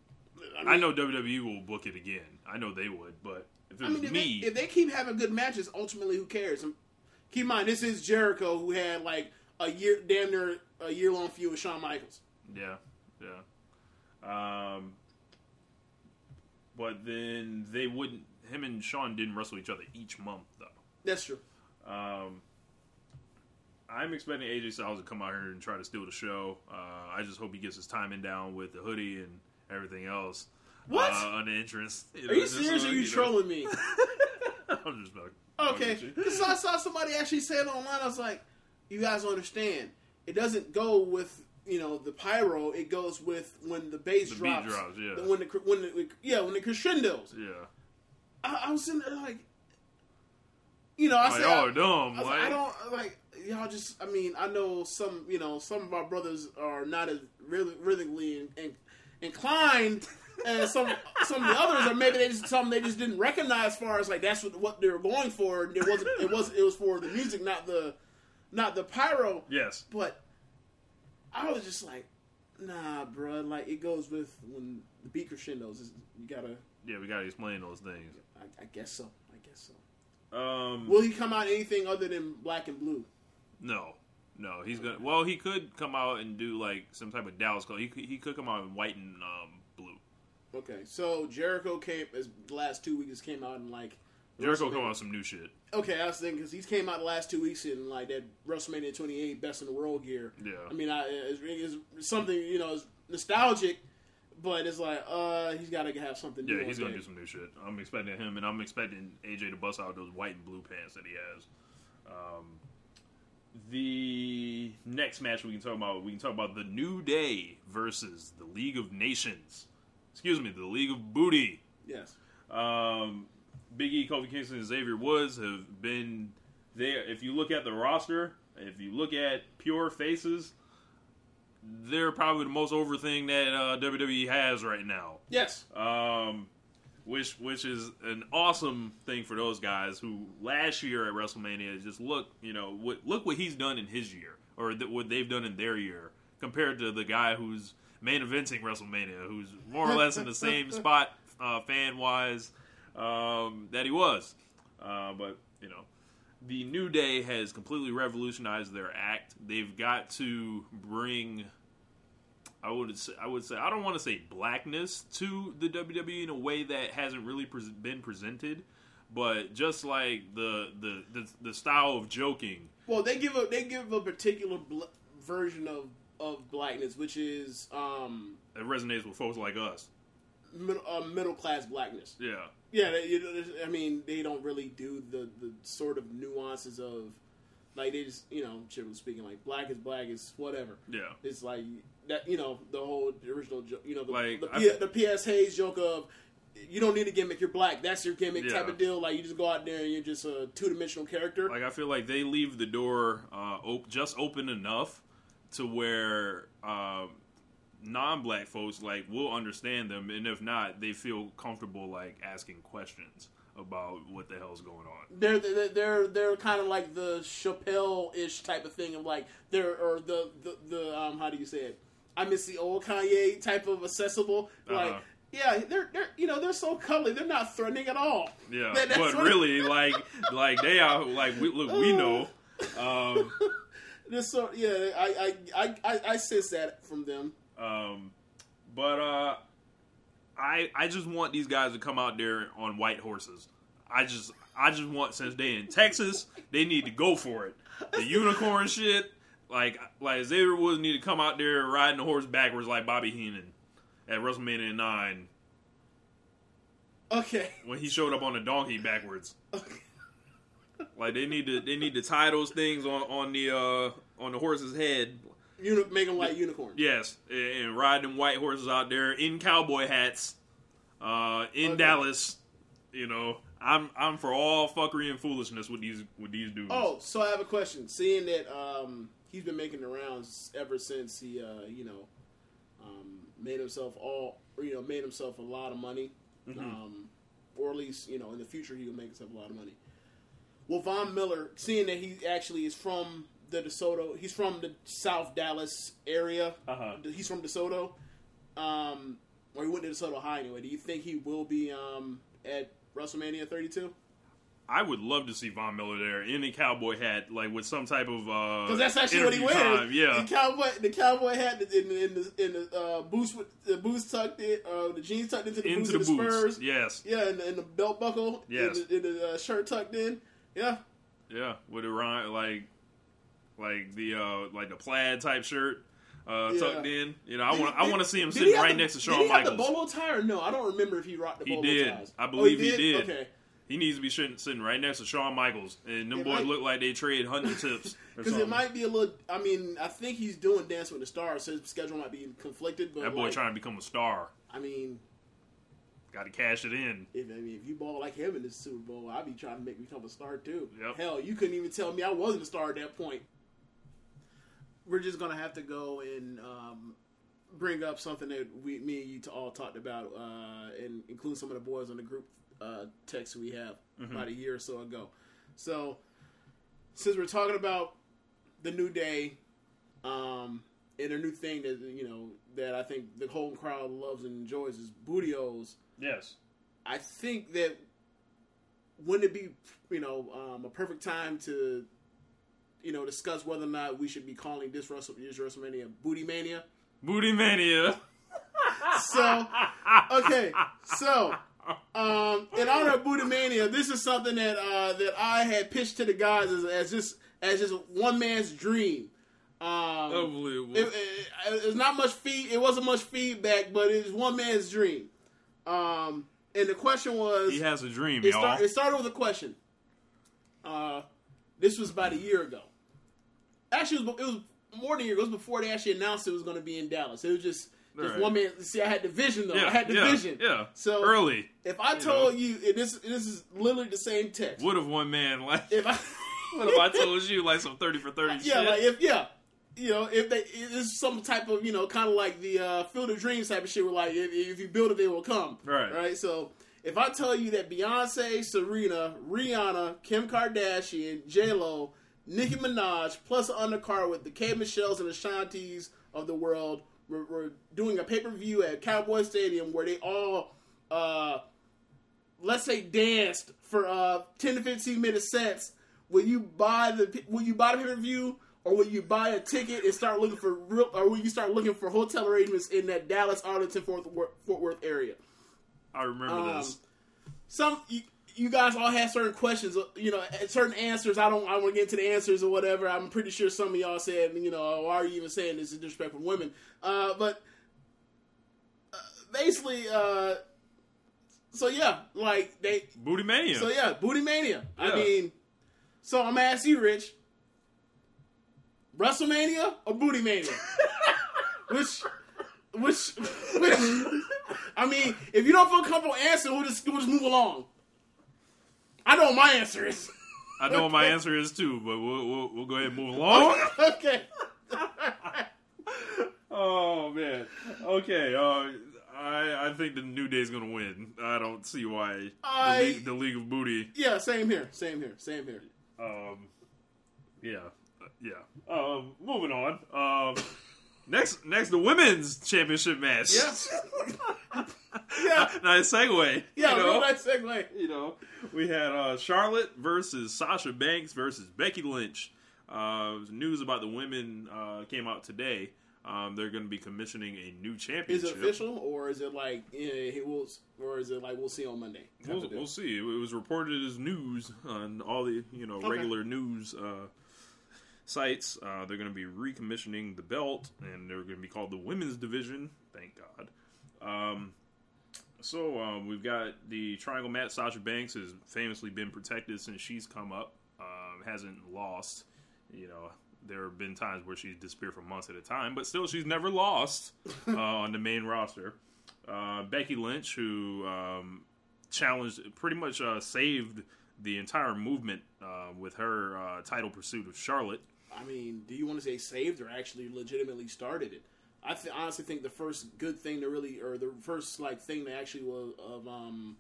I, mean, I know WWE will book it again. I know they would, but if I mean, if me, they, if they keep having good matches, ultimately, who cares? And keep in mind, this is Jericho who had like a year, damn near a year long feud with Shawn Michaels. yeah, yeah. Um, but then they wouldn't. Him and Shawn didn't wrestle each other each month, though. That's true. Um, I'm expecting AJ Styles to come out here and try to steal the show. Uh, I just hope he gets his timing down with the hoodie and everything else. What? Uh, on the entrance. Are you serious? Or are you trolling me? I'm just about. Okay, because I saw somebody actually say it online. I was like, "You guys don't understand. It doesn't go with you know the pyro. It goes with when the bass The drops. drops, yeah. The- When the when the yeah when the crescendos. Yeah. I, I was sitting there like, you know, I Like, said, y'all I, are dumb. I, like, like- I don't like y'all. Just I mean, I know some you know some of our brothers are not as really rhythmically in, in, inclined. And some some of the others, or maybe they just some they just didn't recognize as far as like that's what what they were going for. It wasn't it was it was for the music, not the not the pyro. Yes. But I was just like, nah, bro. Like it goes with when the beat crescendos. is- You gotta. Yeah, we gotta explain those things. I, I guess so. I guess so. Um, Will he come out anything other than black and blue? no, no, he's gonna. Well, he could come out and do like some type of Dallas color. He could, he could come out in white and um, blue. Okay, so Jericho came as the last two weeks came out in like Jericho come out with some new shit. Okay, I was thinking because he's came out the last two weeks in like that WrestleMania 28 Best in the World gear. Yeah. I mean, I, it's, it's something you know, it's nostalgic, but it's like uh, he's got to have something. Yeah, he's gonna deck. do some new shit. I'm expecting him, and I'm expecting AJ to bust out those white and blue pants that he has. Um, the next match we can talk about, we can talk about the New Day versus the League of Nations. Excuse me, the League of Booty. Yes. Um, Big E, Kofi Kingston, and Xavier Woods have been there. If you look at the roster, if you look at pure faces, they're probably the most over thing that uh, WWE has right now Yes. um, which which is an awesome thing for those guys who last year at WrestleMania just look you know what look what he's done in his year or th- what they've done in their year compared to the guy who's main eventing WrestleMania who's more or less in the same spot uh, fan wise um, that he was, uh, but you know. The New Day has completely revolutionized their act. They've got to bring I would say I would say I don't want to say blackness to the WWE in a way that hasn't really pres been presented, but just like the, the the the style of joking, Well, they give a they give a particular bl- version of of blackness, which is um it resonates with folks like us. Middle, uh, middle class blackness. Yeah, Yeah, they, you know, I mean, they don't really do the the sort of nuances of like they just you know generally speaking like black is black is whatever. yeah, It's like that you know the whole original you know the Like, the, P- the P.S. Hayes joke of you don't need a gimmick you're black that's your gimmick Yeah. type of deal like you just go out there and you're just a two dimensional character. like I feel like they leave the door uh, op- just open enough to where um, non-black folks like will understand them, and if not, they feel comfortable like asking questions about what the hell's going on. they're they're they're, they're kind of like the Chappelle ish type of thing of like they're or the the, the um how do you say it I miss the old Kanye type of accessible. Like, Uh-huh. yeah, they're they're you know they're so cuddly. They're not threatening at all. Yeah, That- but really, like, like they are like we look, we know. Um, so yeah. I I I I, I sense that from them. Um, but uh, I I just want these guys to come out there on white horses. I just I just want since they in Texas, they need to go for it. The unicorn shit, like like Xavier Woods need to come out there riding the horse backwards like Bobby Heenan at WrestleMania nine Okay. when he showed up on a donkey backwards. Okay. Like they need to they need to tie those things on on the uh on the horse's head. Uni- make them like unicorn. Yes, and, riding white horses out there in cowboy hats, uh, in Okay. Dallas. You know, I'm I'm for all fuckery and foolishness with these with these dudes. Oh, so I have a question. Seeing that um, he's been making the rounds ever since he, uh, you know, um, made himself all, or, you know, made himself a lot of money, Mm-hmm. um, or at least, you know, in the future he'll make himself a lot of money. Well, Von Miller, seeing that he actually is from the DeSoto, he's from the South Dallas area. Uh-huh. He's from DeSoto, um, or he went to DeSoto High anyway. Do you think he will be um, at WrestleMania 32? I would love to see Von Miller there in a cowboy hat, like with some type of uh, Because that's actually what he wears. time. Yeah, the cowboy, the cowboy hat in the in the, in the uh, boots with the boots tucked in, uh, the jeans tucked into the into boots the the boots. Spurs. Yes, Yeah, and, and the belt buckle. Yes. and the, and the uh, shirt tucked in. Yeah, yeah, with a rhyme like like the uh like the plaid type shirt uh, Yeah. tucked in. You know, I want I want to see him sitting right the- next to Shawn Did Shawn he have Michaels. the bolo tie or no? I don't remember if he rocked the He bolo did. ties. I Oh, believe he did. Okay. He needs to be sitting, sitting right next to Shawn Michaels, and them It boys might- look like they trade hundred tips. Because it might be a little. I mean, I think he's doing Dance with the Stars, so his schedule might be conflicted. But that boy like, trying to become a star. I mean, Got to cash it in. if I mean, if you ball like him in this Super Bowl, I'd be trying to make me become a star too. Yep. Hell, you couldn't even tell me I wasn't a star at that point. We're just gonna have to go and um, bring up something that we, me and you all talked about, uh, and include some of the boys on the group uh, text we have about a year or so ago. So, since we're talking about the new day, um, and a new thing that you know that I think the whole crowd loves and enjoys is Booty-O's. Yes. I think that wouldn't it be, you know, um, a perfect time to, you know, discuss whether or not we should be calling this, Wrestle, this WrestleMania Booty Mania? Booty Mania. So, okay, so um, in honor of Booty Mania, this is something that uh, that I had pitched to the guys as, as just as just one man's dream. Um, Unbelievable. it, it, it's not much feed. It wasn't much feedback, but it's one man's dream. Um, and the question was, he has a dream, it, y'all. start, it started with a question. Uh, this was about a year ago. Actually, it was, it was more than a year. It was before they actually announced it was going to be in Dallas. It was just, just Right. one man. See, I had the vision though. yeah, I had the yeah, vision. Yeah. So early. if I you told know. you, and this this is literally the same text. What if one man like? If I, what if I told you like some thirty for thirty yeah, shit? like if yeah, you know, if they it's some type of you know, kind of like the uh, Field of Dreams type of shit. Where like if, if you build it, they will come. Right. Right. So if I tell you that Beyonce, Serena, Rihanna, Kim Kardashian, J Lo, Nicki Minaj, plus an undercard with the K Michelle's and the Shanties of the world, we're, we're doing a pay per view at Cowboy Stadium where they all. Uh, let's say danced for uh 10 to 15 minute sets will you buy the will you buy the pay-per-view or will you buy a ticket and start looking for real or will you start looking for hotel arrangements in that Dallas Arlington Fort Worth, Fort Worth area I remember um, this. some you, guys all had certain questions uh, you know certain answers I don't I want to get into the answers or whatever I'm pretty sure some of y'all said you know why are you even saying this is disrespectful to women uh, but uh, basically uh, so yeah like they Booty Mania. so yeah, Booty Mania. I mean, so I'm gonna ask you, Rich. WrestleMania or Booty Mania? which, which, which? I mean, if you don't feel comfortable answering, we'll just we'll just move along. I know what my answer is. I know what my answer is too, but we'll we'll, we'll go ahead and move along. okay. oh man. Okay. Uh, I I think the New Day's gonna win. I don't see why I- the, league, the League of Booty. yeah, same here. Same here. Same here. Um. Yeah. Uh, Yeah. Um. Moving on. Um. Next, next, the women's championship match. Yes. Yeah. nice segue. Yeah. you know? Real nice segue. you know, we had uh, Charlotte versus Sasha Banks versus Becky Lynch. Uh, news about the women uh, came out today. Um, they're going to be commissioning a new championship. Is it official or is it like eh, he will, or is it like we'll see on Monday? We'll, we'll see. It was reported as news on all the you know Okay. regular news uh, sites. Uh, they're going to be recommissioning the belt, and they're going to be called the women's division. Thank God. Um, so um, we've got the triangle match. Sasha Banks has famously been protected since she's come up. Um, hasn't lost. You know, there have been times where she's disappeared for months at a time, but still, she's never lost uh, on the main roster. Uh, Becky Lynch, who um, challenged, pretty much uh, saved the entire movement uh, with her uh, title pursuit of Charlotte. I mean, do you want to say saved or actually legitimately started it? I th- honestly think the first good thing to really, or the first like thing that actually was of um,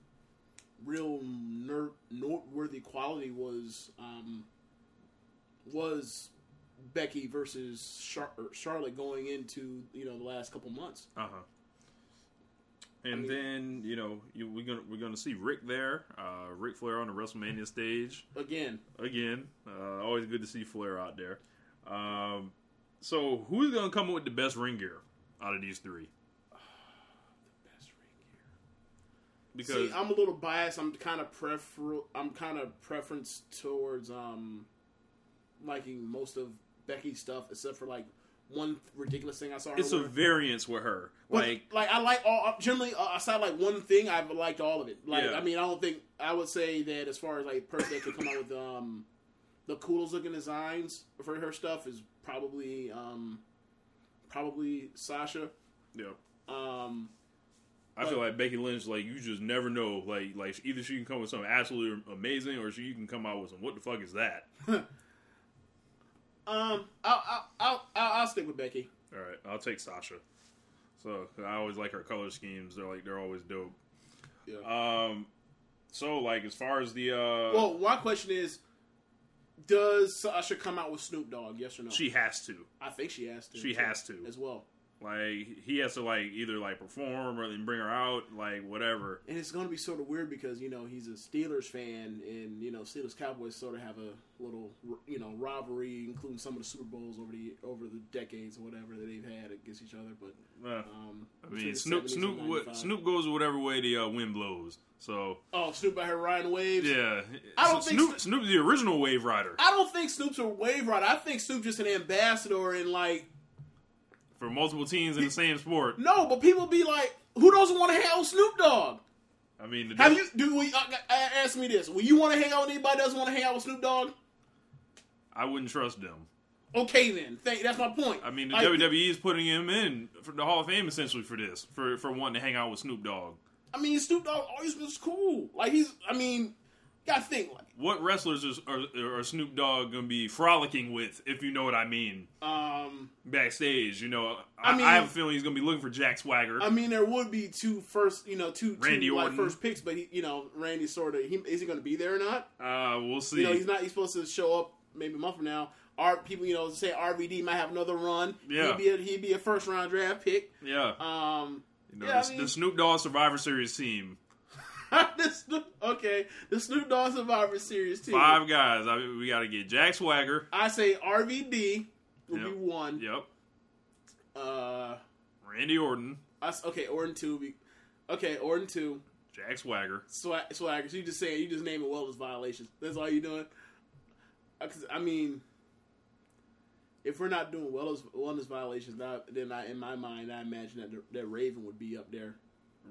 real ner- noteworthy quality was um, was Becky versus Char- Charlotte going into you know the last couple months. Uh huh. And mean- then you know you, we're gonna we're gonna see Rick there, uh, Ric Flair on the WrestleMania stage Again, again. Uh, always good to see Flair out there. Um, so who's gonna come up with the best ring gear out of these three? best ring gear. Because See, I'm a little biased. I'm kind of prefer. I'm kind of preference towards um, liking most of Becky's stuff, except for like one ridiculous thing I saw. Her it's a variance with her. But, Like like I like all generally uh, aside like one thing I've liked all of it. Like Yeah. I mean I don't think I would say that as far as like person that could come out with um the coolest looking designs for her stuff is probably um probably Sasha. yeah. Um I feel like Becky Lynch, like you just never know. Like, like either she can come with something absolutely amazing, or she can come out with some. What the fuck is that? um I'll I'll I'll, I'll, I'll stick with Becky. All right, I'll take Sasha. So I always like her color schemes. They're like they're always dope. Yeah. Um, so like as far as the uh, well, my question is, does Sasha come out with Snoop Dogg? Yes or no? she has to. I think she has to. She has to. as well. Like he has to like either like perform or then bring her out, like whatever. And it's going to be sort of weird because you know he's a Steelers fan, and you know Steelers Cowboys sort of have a little you know rivalry, including some of the Super Bowls over the over the decades or whatever that they've had against each other. But Uh, um, I mean, Snoop Snoop and what, 95. Snoop goes whatever way the uh, wind blows. So Oh, Snoop out here riding waves. yeah, I don't think Snoop Snoop- Snoop's the original wave rider I don't think Snoop's a wave rider. I think Snoop's just an ambassador and like for multiple teams in the same sport. no, but people be like, who doesn't want to hang out with Snoop Dogg? I mean, the Have you do we uh, uh, ask me this? Will you want to hang out with anybody that doesn't want to hang out with Snoop Dogg? I wouldn't trust them. Okay, then. Thank, that's my point. I mean, the Like, WWE is putting him in for the Hall of Fame essentially for this, for for wanting to hang out with Snoop Dogg. I mean, Snoop Dogg always was cool. Like he's, I mean, gotta think like, What wrestlers is, are, are Snoop Dogg gonna be frolicking with, if you know what I mean, um, backstage? You know, I, I mean- I have a feeling he's gonna be looking for Jack Swagger. I mean, there would be two first, you know, two, Randy two like Orton. first picks, but he, you know, Randy sort of, he, is he going to be there or not? uh, we'll see. You know, he's not. He's supposed to show up maybe a month from now. Our people, you know, say RVD might have another run. Yeah. he'd be a, he'd be a first round draft pick. yeah, Um, you know, yeah, I the, mean- the Snoop Dogg Survivor Series team, Snoop, okay, the Snoop Dogg Survivor Series team. five guys. I mean, we got to get Jack Swagger. I say RVD would Yep. be one. Yep, Uh, Randy Orton, I okay, Orton two. Be, okay, Orton two. Jack Swagger. Swag, swagger. So you just saying you just name it wellness violations. That's all you doing. Uh, 'cause, I mean, if we're not doing wellness wellness violations, then I, in my mind, I imagine that that Raven would be up there.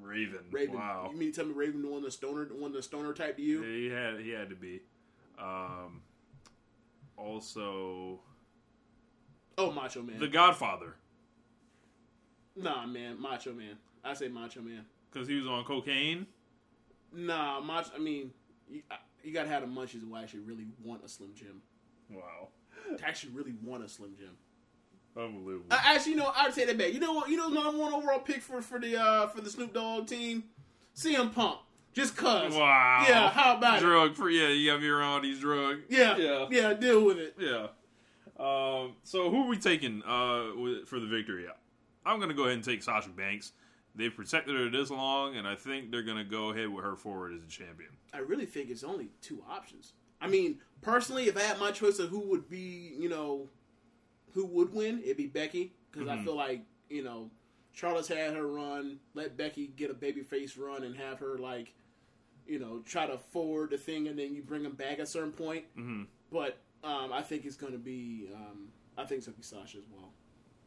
Raven. Raven. Wow. You mean to tell me Raven the one the stoner, the one the stoner type to you? Yeah, he had he had to be. Um, also, Oh, Macho Man. The Godfather, nah, man, Macho Man. I say Macho Man. because he was on cocaine. Nah, Macho. I mean, you, you gotta have the munchies who actually really want a Slim Jim. Wow, To actually really want a Slim Jim. Unbelievable. Uh, actually, you know, I'd take that back. You know what? You know, number one overall pick for for the uh for the Snoop Dogg team, CM Punk. Just cause. wow. Yeah. How about it? drug free? Yeah, you have me around these drug. Yeah. yeah, Yeah. Deal with it. yeah. Um, so who are we taking uh, for the victory? I'm going to go ahead and take Sasha Banks. They've protected her this long, and I think they're going to go ahead with her forward as a champion. I really think it's only two options. I mean, personally, if I had my choice of who would be, you know, who would win, it'd be Becky because I feel like you know Charlotte's had her run. Let Becky get a babyface run and have her like, you know, try to forward the thing, and then you bring them back at a certain point. Mhm. But um, I think it's going to be, um, I think it's going to be Sasha as well.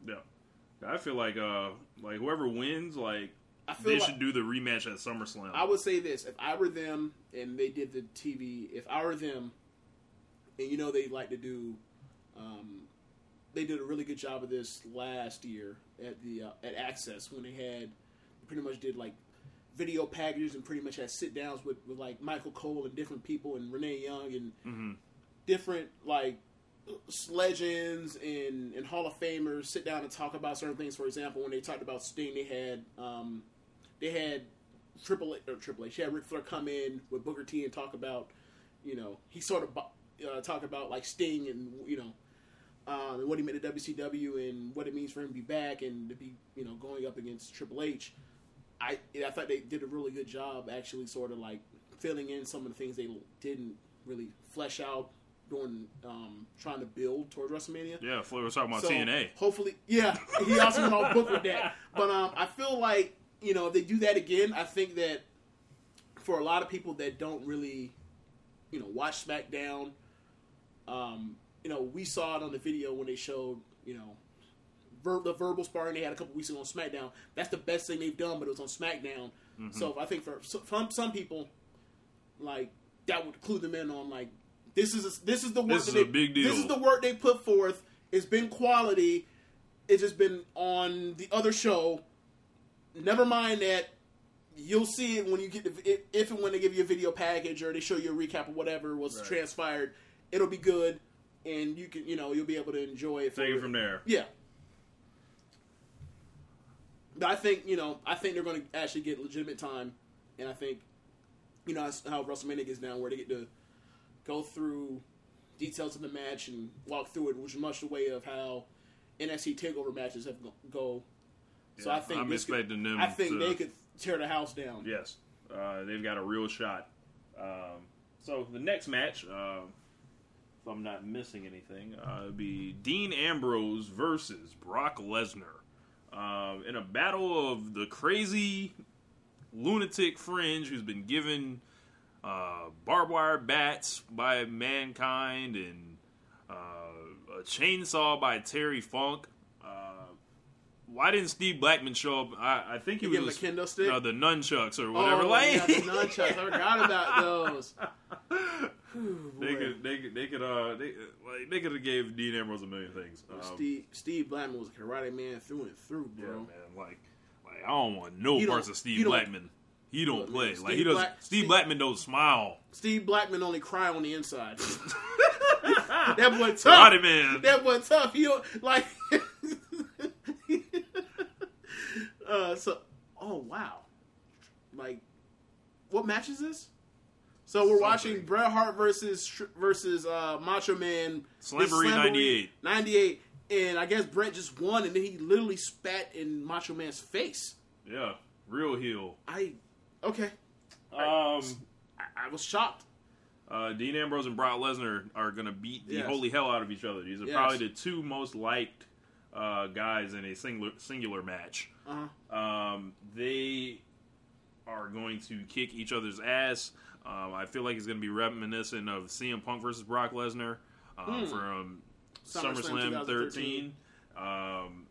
Yeah, I feel like uh, like whoever wins, like I feel they like, should do the rematch at SummerSlam. I would say this: if I were them and they did the TV, if I were them, and you know they like to do, um, they did a really good job of this last year at the uh, at Access when they had pretty much did like video packages and pretty much had sit downs with, with like Michael Cole and different people and Renee Young and Mhm. different like legends and, and Hall of Famers sit down and talk about certain things. For example, when they talked about Sting, they had um, they had Triple H, or Triple H, they had Ric Flair come in with Booker T and talk about, you know, he sort of uh, talk about like Sting and you know. Um, and what he meant to WCW and what it means for him to be back and to be, you know, going up against Triple H. I I thought they did a really good job actually sort of like filling in some of the things they didn't really flesh out during um, trying to build towards WrestleMania. yeah, Flair was talking about So, TNA. Hopefully, yeah, he also went off book with that. But um, I feel like you know if they do that again, I think that for a lot of people that don't really, you know, watch SmackDown, um, you know, we saw it on the video when they showed, you know, ver- the verbal sparring they had a couple weeks ago on SmackDown. That's the best thing they've done, but it was on SmackDown. Mm-hmm. So I think for some some people, like that would clue them in on like this is a, this is the work This is they, a big deal. This is the work they put forth. It's been quality. It's just been on the other show. Never mind that you'll see it when you get the, if- if and when they give you a video package or they show you a recap of whatever was Right. transpired. It'll be good, and you can you know you'll be able to enjoy it. Take it from there. yeah. But I think you know I think they're going to actually get legitimate time, and I think you know that's how WrestleMania gets down, where they get to go through details of the match and walk through it, which is much the way of how NXT Takeover matches have go. go. So I think I'm this could- them I think to- they could tear the house down. Yes, uh, they've got a real shot. Um, so the next match, uh, if I'm not missing anything, uh, would be Dean Ambrose versus Brock Lesnar um, in a battle of the crazy lunatic fringe who's been given uh, barbed wire bats by mankind and uh, a chainsaw by Terry Funk. Why didn't Steve Blackman show up? I, I think he You give him was a kendo stick? no, the nunchucks or whatever. Oh, like yeah, the nunchucks. I forgot about those. Whew, they could, they could, they could, uh, they like they could have gave Dean Ambrose a million things. Um, Steve Steve Blackman was a karate man through and through, yeah, bro. man, like, like I don't want no He parts of Steve he Blackman. He don't Look, play man, like he Steve does. Black- Steve Steve- Blackman don't smile. Steve Blackman only cry on the inside. that boy tough. Body man. That boy tough. He don't- like. Uh, so, oh wow, like, what match is this? So we're watching Bret Hart versus versus uh, Macho Man Slamboree 98. 98, and I guess Bret just won, and then he literally spat in Macho Man's face. Yeah, real heel. I okay, Um, I, I was shocked. uh, Dean Ambrose and Brock Lesnar are gonna beat the Yes. holy hell out of each other. These are Yes. probably the two most liked uh, guys in a singular singular match. Uh-huh. Um, they are going to kick each other's ass. Um, I feel like it's going to be reminiscent of CM Punk versus Brock Lesnar um, Hmm. from SummerSlam SummerSlam 2013. 13. Um,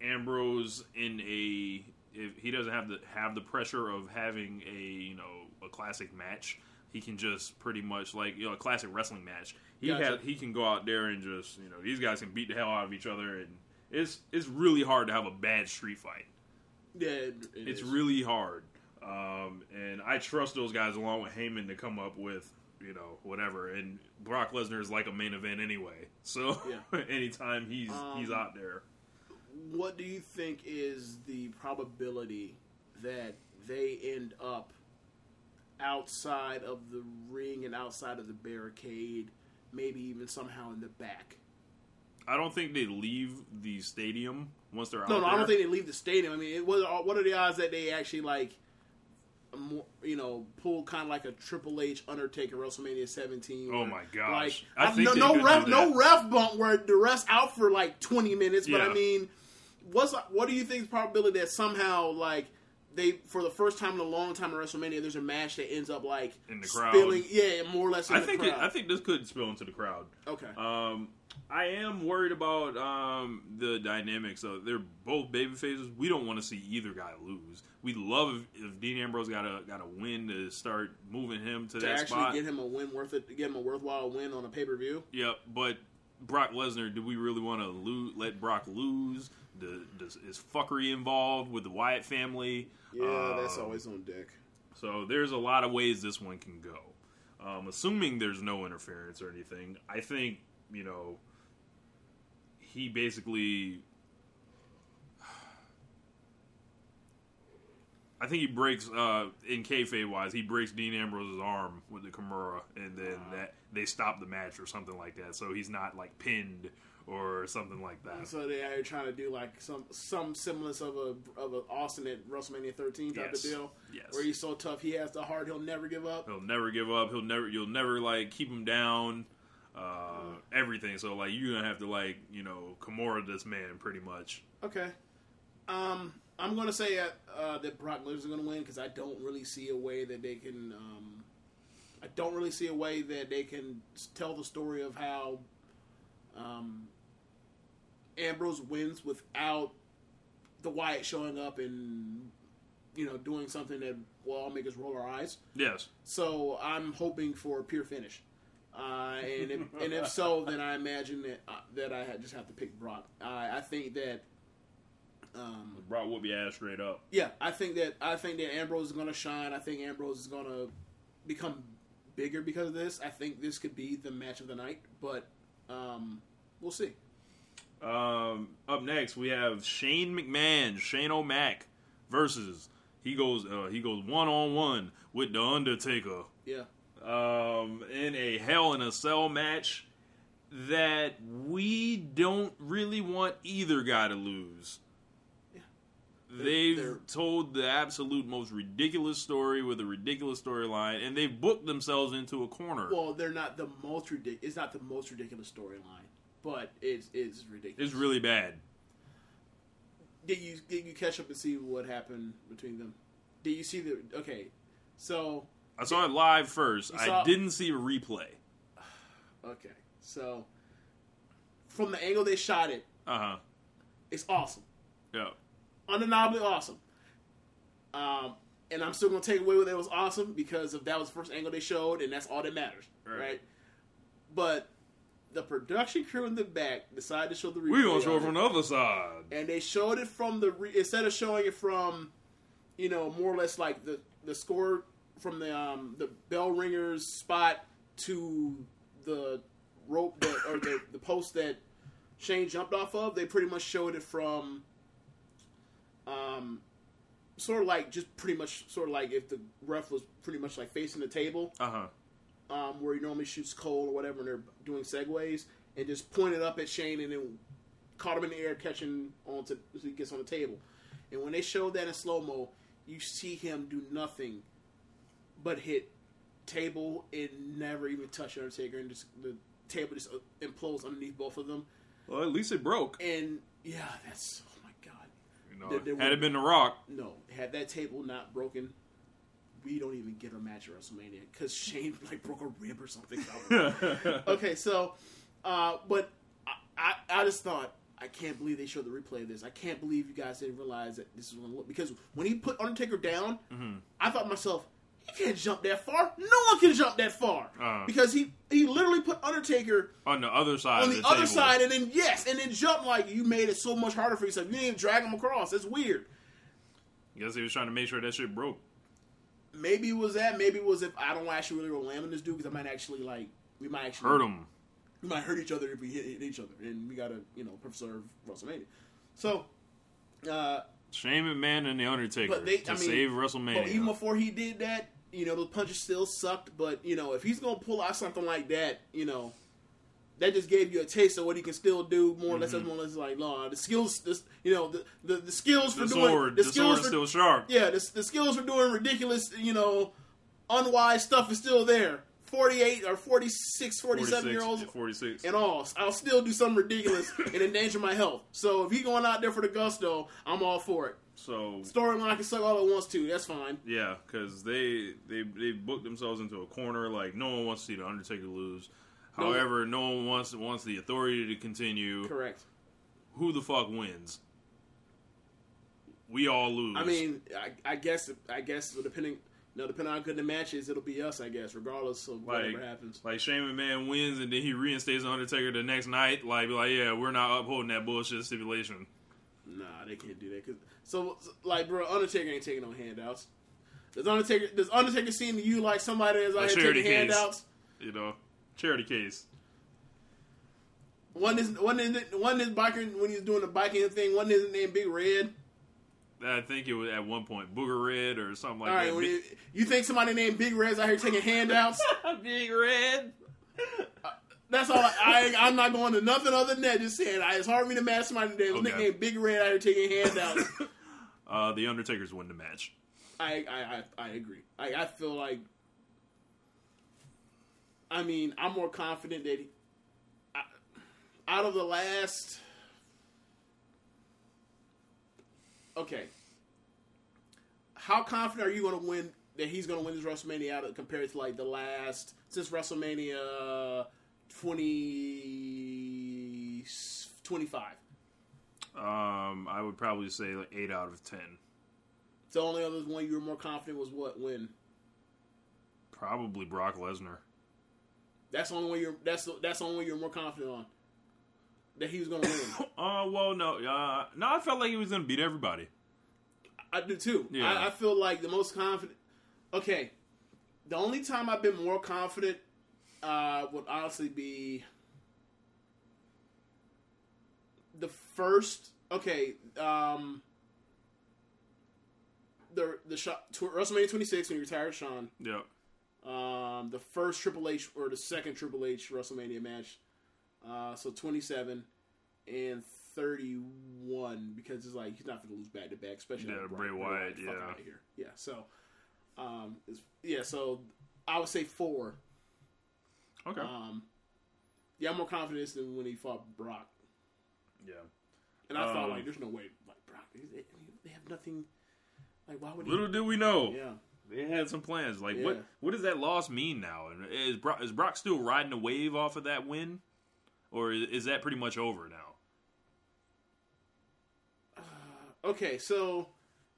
Ambrose in a if he doesn't have the have the pressure of having a you know a classic match, he can just pretty much like you know a classic wrestling match. He Gotcha. has he can go out there and just you know these guys can beat the hell out of each other and it's it's really hard to have a bad street fight. Yeah, it, it It's is. really hard. Um, and I trust those guys along with Heyman to come up with, you know, whatever. And Brock Lesnar is like a main event anyway. So Yeah. anytime he's he's Um, out there. What do you think is the probability that they end up outside of the ring and outside of the barricade, maybe even somehow in the back? I don't think they leave the stadium once they're No, out no, I there. don't think they leave the stadium. I mean, it was what are the odds that they actually like, you know, pull kind of like a Triple H Undertaker WrestleMania 17? Oh my gosh. Like, I I think no, no ref, no ref bump where the ref's out for like 20 minutes. But I mean, what's what do you think is the probability that somehow like they for the first time in a long time in WrestleMania, there's a match that ends up like In the crowd. spilling, yeah, more or less. In I the think it. I think this could spill into the crowd. okay. Um, I am worried about um, the dynamics. Of, they're both baby faces. We don't want to see either guy lose. We'd love if, if Dean Ambrose got a got a win to start moving him to, to that actually spot. get him a win worth it, get him a worthwhile win on a pay per view. Yep, but Brock Lesnar, do we really want to lose, let Brock lose? The, does, is fuckery involved with the Wyatt family? Yeah, that's Um, always on deck. So there's a lot of ways this one can go. Um, assuming there's no interference or anything, I think you know he basically. I think he breaks uh, in kayfabe wise. He breaks Dean Ambrose's arm with the Kimura, and then that they stop the match or something like that. So he's not like pinned or something like that. So they are trying to do like some some semblance of a of an Austin at WrestleMania 13 type Yes. of deal, Yes. where he's so tough, he has the heart, he'll never give up. He'll never give up. He'll never. You'll never like keep him down. Uh, everything. So like you're gonna have to like you know Kimura this man pretty much. Okay, um, I'm gonna say uh, uh, that Brock Lesnar's gonna win because I don't really see a way that they can. Um, I don't really see a way that they can tell the story of how um, Ambrose wins without the Wyatt showing up and you know doing something that will all make us roll our eyes. Yes. So I'm hoping for a pure finish. Uh, and if, and if so, then I imagine that uh, that I just have to pick Brock. I I think that, um, Brought whoop your ass straight up. yeah, I think that I think that Ambrose is going to shine. I think Ambrose is going to become bigger because of this. I think this could be the match of the night, but um, we'll see. Um, up next we have Shane McMahon, Shane O'Mac versus he goes uh, he goes one on one with the Undertaker. Yeah, um, in a Hell in a Cell match that we don't really want either guy to lose. They've they're- told the absolute most ridiculous story with a ridiculous storyline, and they've booked themselves into a corner. well, they're not the most ridiculous. It's not the most ridiculous storyline, but it's it's ridiculous. it's really bad. Did you did you catch up and see what happened between them? Did you see the okay? So I saw it live first. You I saw- didn't see a replay. okay, so from the angle they shot it, Uh huh. it's awesome, Yeah. undeniably awesome. Um, and I'm still gonna take away what it was awesome because if that was the first angle they showed, and that's all that matters, Right. right? But the production crew in the back decided to show the replay. We're gonna show it of from the other side. and they showed it from the re- instead of showing it from you know more or less like the the score from the um the bell ringers spot to the rope that or the the post that Shane jumped off of they pretty much showed it from um sort of like just pretty much sort of like if the ref was pretty much like facing the table Uh huh. um, where he normally shoots Cole or whatever, and they're doing segues, and just pointed up at Shane and then caught him in the air, catching onto as he gets on the table. And when they showed that in slow mo, you see him do nothing but hit table and never even touched Undertaker, and just the table just uh, implodes underneath both of them. Well, at least it broke. And yeah, that's oh my god. You know, There- there had it been The Rock, No, had that table not broken, we don't even get a match at WrestleMania because Shane like broke a rib or something. okay, so, uh, but I, I, I just thought I can't believe they showed the replay of this. I can't believe you guys didn't realize that this is going to look because when he put Undertaker down, I thought to myself. He can't jump that far. No one can jump that far Uh. because he he literally put Undertaker on the other side. on the, the other table. side, and then yes, and then jump like you made it so much harder for yourself. You didn't even drag him across. That's weird. guess he was trying to make sure that shit broke. Maybe it was that. Maybe it was if I don't actually really land on this dude because I might actually like we might actually Hurt him. We might hurt each other if we hit, hit each other, and we gotta you know preserve WrestleMania. So, uh, Shane McMahon and the Undertaker but they to I mean, save WrestleMania. But even before he did that, you know, those punches still sucked. But you know, if he's gonna pull out something like that, you know, that just gave you a taste of what he can still do. More or less, Mm-hmm. more or less like, no, the skills, this, you know, the, the the skills for The doing sword, the the skills sword for still sharp. yeah, the, the skills for doing ridiculous, you know, unwise stuff is still there. 48 or 46, 47 year olds 46. and all. I'll still do something ridiculous and endanger my health. So if he going out there for the gusto, I'm all for it. So Storyline can suck all it wants to. That's fine. yeah, because they they they booked themselves into a corner. Like no one wants to see the Undertaker lose. No. However, no one wants wants the authority to continue. Correct. Who the fuck wins? We all lose. I mean, I, I guess I guess depending no depending on how good the match is, it'll be us. I guess regardless of like whatever happens. like Shane McMahon wins and then he reinstates the Undertaker the next night. Like be like yeah, we're not upholding that bullshit stipulation. Nah, they can't do that. Cause, so, so, like, bro, Undertaker ain't taking no handouts. Does Undertaker does Undertaker seem to you like somebody that's out here taking case. handouts? You know, charity case. One is one is one is biker when he's doing the biking thing. One is named Big Red. I think it was at one point Booger Red or something like All right, that. when you, you think somebody named Big Red's out here taking handouts? Big Red. Uh, That's all. I, I I'm not going to nothing other than that. Just saying, I, it's hard for me to match somebody was Okay. nicknamed Big Red out here taking handouts. Uh, the Undertaker's win the match. I, I, I, I agree. I, I feel like. I mean, I'm more confident that he, I, out of the last. Okay. How confident are you going to win that he's going to win this WrestleMania out of, compared to like the last since WrestleMania 20, 25? Um, I would probably say like eight out of ten. The only other one you were more confident was what when. Probably Brock Lesnar. That's the only one you're. That's the, that's the only one you're more confident on. That he was going to win. Uh, well, no, uh, no, I felt like he was gonna beat everybody. I do too. Yeah. I, I feel like the most confident. Okay, the only time I've been more confident uh, would honestly be the first. Okay, um, the the shot to WrestleMania 26 when he retired Shawn. Yep. Um, the first Triple H or the second Triple H WrestleMania match. Uh, so 27 and 31 because it's like he's not going to lose back to back, especially Yeah, with Bray Wyatt, Fuck yeah. outta here. Yeah. So, um, yeah. So I would say four. Okay. Um, yeah, I'm more confident than when he fought Brock, yeah. and I thought Um, like, there's no way like Brock. They, they they have nothing. Like, why would he? Little did we know, Yeah. they had some plans. Like, Yeah. what what does that loss mean now? And is Brock, is Brock still riding a wave off of that win, or is, is that pretty much over now? Okay, so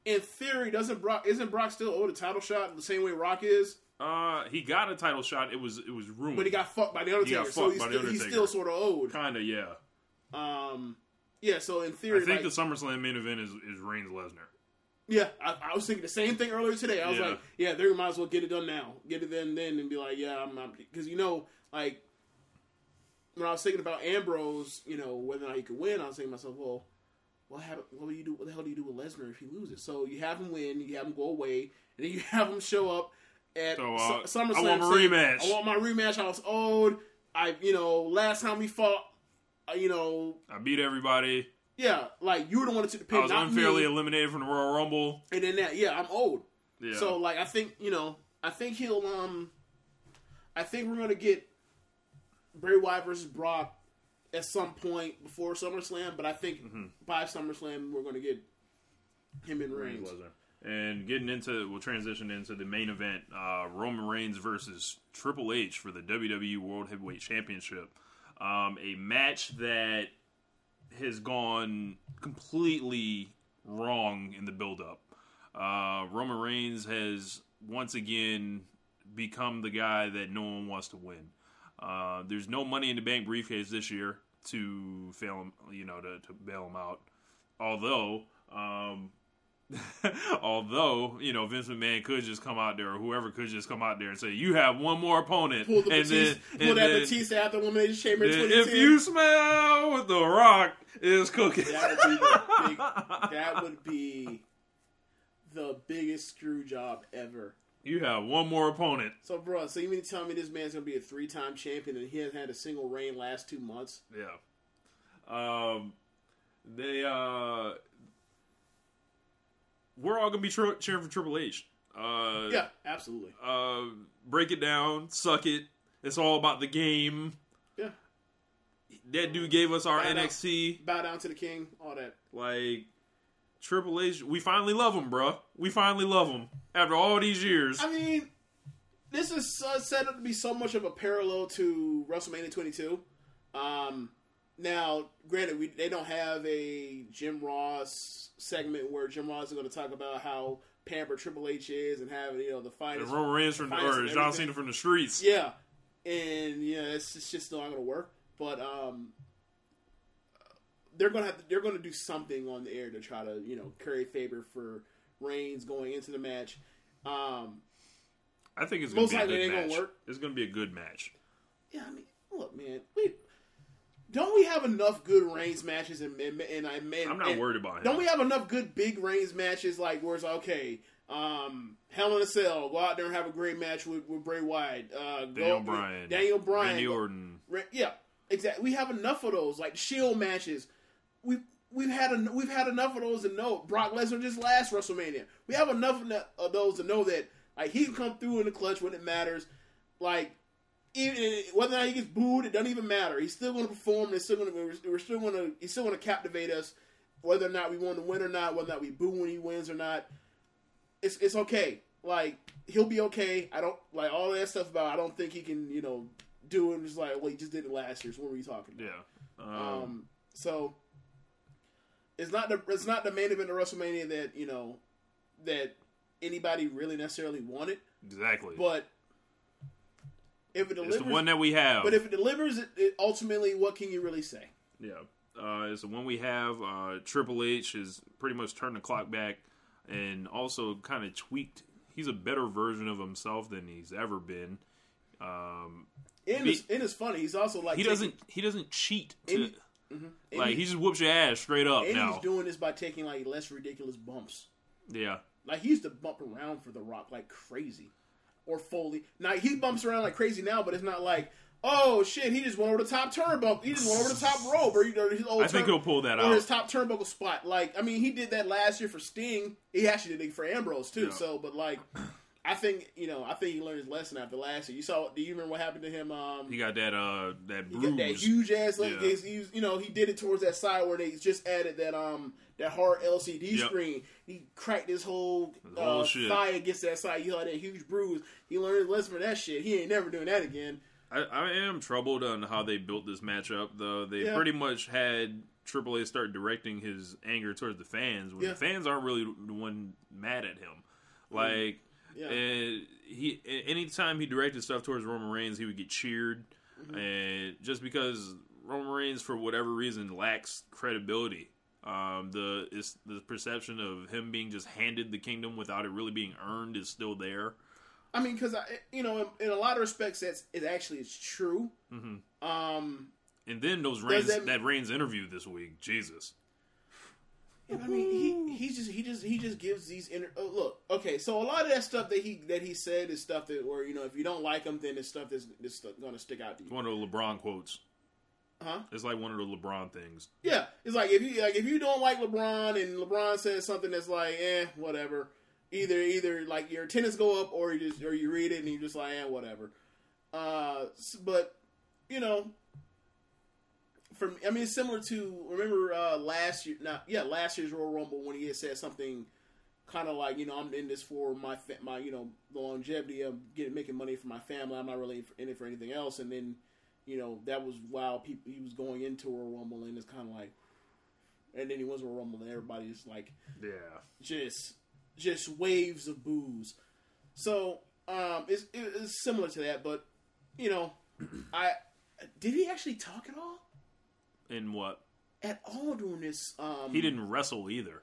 in theory, doesn't Brock isn't Brock still owed a title shot the same way Rock is? Uh, he got a title shot. It was it was ruined. But he got fucked by the Undertaker, got so fucked he's by the still, he's still sort of old. kind of yeah. Um, yeah. So in theory, I think like, the SummerSlam main event is is Reigns Lesnar. yeah, I, I was thinking the same thing earlier today. I was Yeah. like, yeah, they might as well get it done now, get it done then, and be like, yeah, I'm because you know, like when I was thinking about Ambrose, you know, whether or not he could win, I was thinking to myself, well. What, happen, what do you do? What the hell do you do with Lesnar if he loses? So you have him win, you have him go away, and then you have him show up at So, uh, SummerSlam. I want my saying, rematch. I want my rematch. I was old. I, you know, last time we fought, uh, you know, I beat everybody. yeah, like you were the one that took the pin, I was unfairly me. eliminated from the Royal Rumble. And then that, yeah, I'm old. Yeah. So like, I think you know, I think he'll, um, I think we're gonna get Bray Wyatt versus Brock at some point before SummerSlam, but I think Mm-hmm. by SummerSlam we're gonna get him in Reigns. And getting into, we'll transition into the main event: uh, Roman Reigns versus Triple H for the WWE World Heavyweight Championship. Um, a match that has gone completely wrong in the build-up. Uh, Roman Reigns has once again become the guy that no one wants to win. Uh, there's no money in the bank briefcase this year to fail him, you know, to, to bail him out. Although, um, although you know Vince McMahon could just come out there, or whoever could just come out there and say, "You have one more opponent," Pull the and Batista, then, pull and that then- Batista after Elimination Chamber then if you smell what the Rock is cooking, that would be the big, that would be the biggest screw job ever. You have one more opponent. So, bro, so you mean to tell me this man's gonna be a three-time champion and he hasn't had a single reign last two months? Yeah. Um, they uh, we're all gonna be tr- cheering for Triple H. Uh, Yeah, absolutely. Uh, break it down, suck it. It's all about the game. Yeah, That dude gave us our now. NXT. bow down to the king, all that. Like Triple H, we finally love him, bruh. We finally love him after all these years. I mean, this is uh, set up to be so much of a parallel to WrestleMania 22. Um, now, granted, we they don't have a Jim Ross segment where Jim Ross is going to talk about how pampered Triple H is and having you know the And finest. Roman Reigns from finest or John. Cena from the streets. Yeah, and yeah, it's, it's just not going to work. But um, they're gonna have to, they're gonna do something on the air to try to you know curry favor for Reigns going into the match. Um, I think it's gonna Most be a likely good it ain't match. gonna work. It's gonna be a good match. Yeah, I mean, look, man, we don't we have enough good Reigns matches and and, and man, I'm not and- worried about him. Don't we have enough good big Reigns matches like where it's like, okay, um, Hell in a Cell, go out there and have a great match with, with Bray Wyatt, uh, Daniel go, Bryan, Daniel Bryan, Randy Orton. Ra- yeah, exactly. We have enough of those like Shield matches. We've we've had en- we've had enough of those to know Brock Lesnar just last WrestleMania. We have enough of those to know that like he can come through in the clutch when it matters. Like even whether or not he gets booed, it doesn't even matter. He's still going to perform. It's still going to we're, we're still going to he's still going to captivate us, whether or not we want to win or not, whether or not we boo when he wins or not. It's it's okay. Like he'll be okay. I don't like all that stuff about. I don't think he can you know do it. Just like well, he just did it last year. So what were you talking about? Yeah. Um, Um, so it's not the it's not the main event of WrestleMania that you know that anybody really necessarily wanted, exactly. but if it it's delivers, the one that we have. but if it delivers, it, it ultimately, what can you really say? Yeah, uh, it's the one we have. Uh, Triple H has pretty much turned the clock back, and also kind of tweaked. He's a better version of himself than he's ever been. Um, And it's, and it's funny. He's also like he taking- doesn't. He doesn't cheat. To, And- and like he- he just whoops your ass straight up and now. he's doing this by taking like less ridiculous bumps. yeah, Like he used to bump around for The Rock like crazy, or Foley. Now he bumps around like crazy now, but it's not like, oh shit, he just went over the top turnbuckle. He just went over the top rope, or, you know, his old I think turn- he'll pull that or his top turnbuckle spot. Like I mean, he did that last year for Sting. He actually did it for Ambrose too. Yeah. So, but like, I think you know, I think he learned his lesson after last year. You saw? Do you remember what happened to him? Um, He got that. Uh, that he bruise. got that huge ass like Yeah. you know he did it towards that side where they just added that um that hard LCD Yep. screen. He cracked his whole, uh, thigh against that side. You saw that huge bruise. He learned his lesson from that shit. He ain't never doing that again. I, I am troubled on how they built this matchup, though. They Yeah. pretty much had Triple H start directing his anger towards the fans when Yeah. the fans aren't really the one mad at him. Like, Yeah. and he anytime he directed stuff towards Roman Reigns, he would get cheered, Mm-hmm. and just because Roman Reigns, for whatever reason, lacks credibility. Um, the is the perception of him being just handed the kingdom without it really being earned is still there. I mean, because I you know in, in a lot of respects that's it actually is true. Mm-hmm. Um, And then those Reigns that- that Reigns interview this week, Jesus. I mean, he he just he just he just gives these inter- oh, look. Okay, so a lot of that stuff that he that he said is stuff that where you know if you don't like him, then it's stuff that's, that's going to stick out to you. One of the LeBron quotes. Huh? It's like one of the LeBron things. Yeah, it's like if you like if you don't like LeBron and LeBron says something that's like eh whatever, either either like your attendance go up or you just or you read it and you're just like eh whatever. Uh, but you know, from I mean it's similar to remember uh last year not yeah last year's Royal Rumble when he had said something kind of like you know I'm in this for my fa- my you know the longevity of getting making money for my family I'm not really in it for anything else and then you know that was while people he was going into a Rumble and it's kind of like and then he was a Rumble and everybody's like Yeah. just just waves of boos. So um, it's it's similar to that, but you know, I did he actually talk at all In what? at all during this? Um, He didn't wrestle either.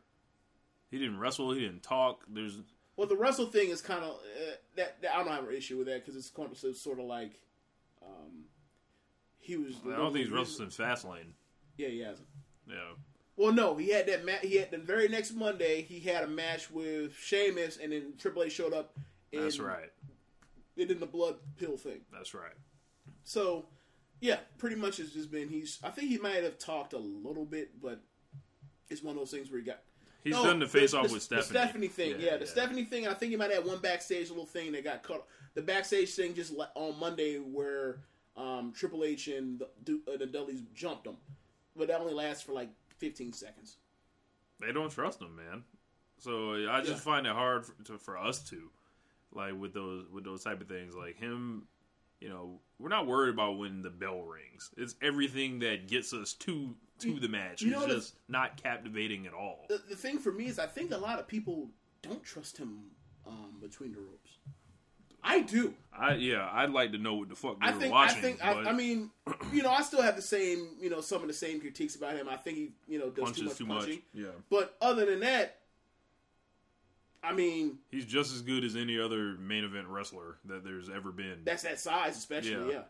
He didn't wrestle. He didn't talk. There's Well, the wrestle thing is kind of uh, that, that. I don't have an issue with that because it's, it's sort of like um, he was. I don't think he's wrestled since Fastlane. Yeah, he hasn't. Yeah. Well, no, he had that. Ma- he had the very next Monday. He had a match with Sheamus, and then Triple H showed up That's and right. They did the blood pill thing. That's right. So, yeah, pretty much it's just been he's. I think he might have talked a little bit, but it's one of those things where he got. He's No, done the face the, off the- with the Stephanie. Stephanie thing, yeah, the Stephanie thing. I think he might have one backstage little thing that got cut. The backstage thing just on Monday where um, Triple H and the, uh, the Dudleys jumped him, but that only lasts for like 15 seconds. They don't trust him, man. So I just Yeah. find it hard for, to, for us to, like, with those with those type of things, like him. You know, we're not worried about when the bell rings. It's everything that gets us to to the match. you it's the- just not captivating at all. The, the thing for me is, I think a lot of people don't trust him um, between the ropes. I do. I yeah, I'd like to know what the fuck they I think. watching. I think. but I, I mean, you know, I still have the same. You know, some of the same critiques about him. I think he, you know, does punches too much punching. Yeah, But other than that, I mean, he's just as good as any other main event wrestler that there's ever been. that's that size, especially. Yeah.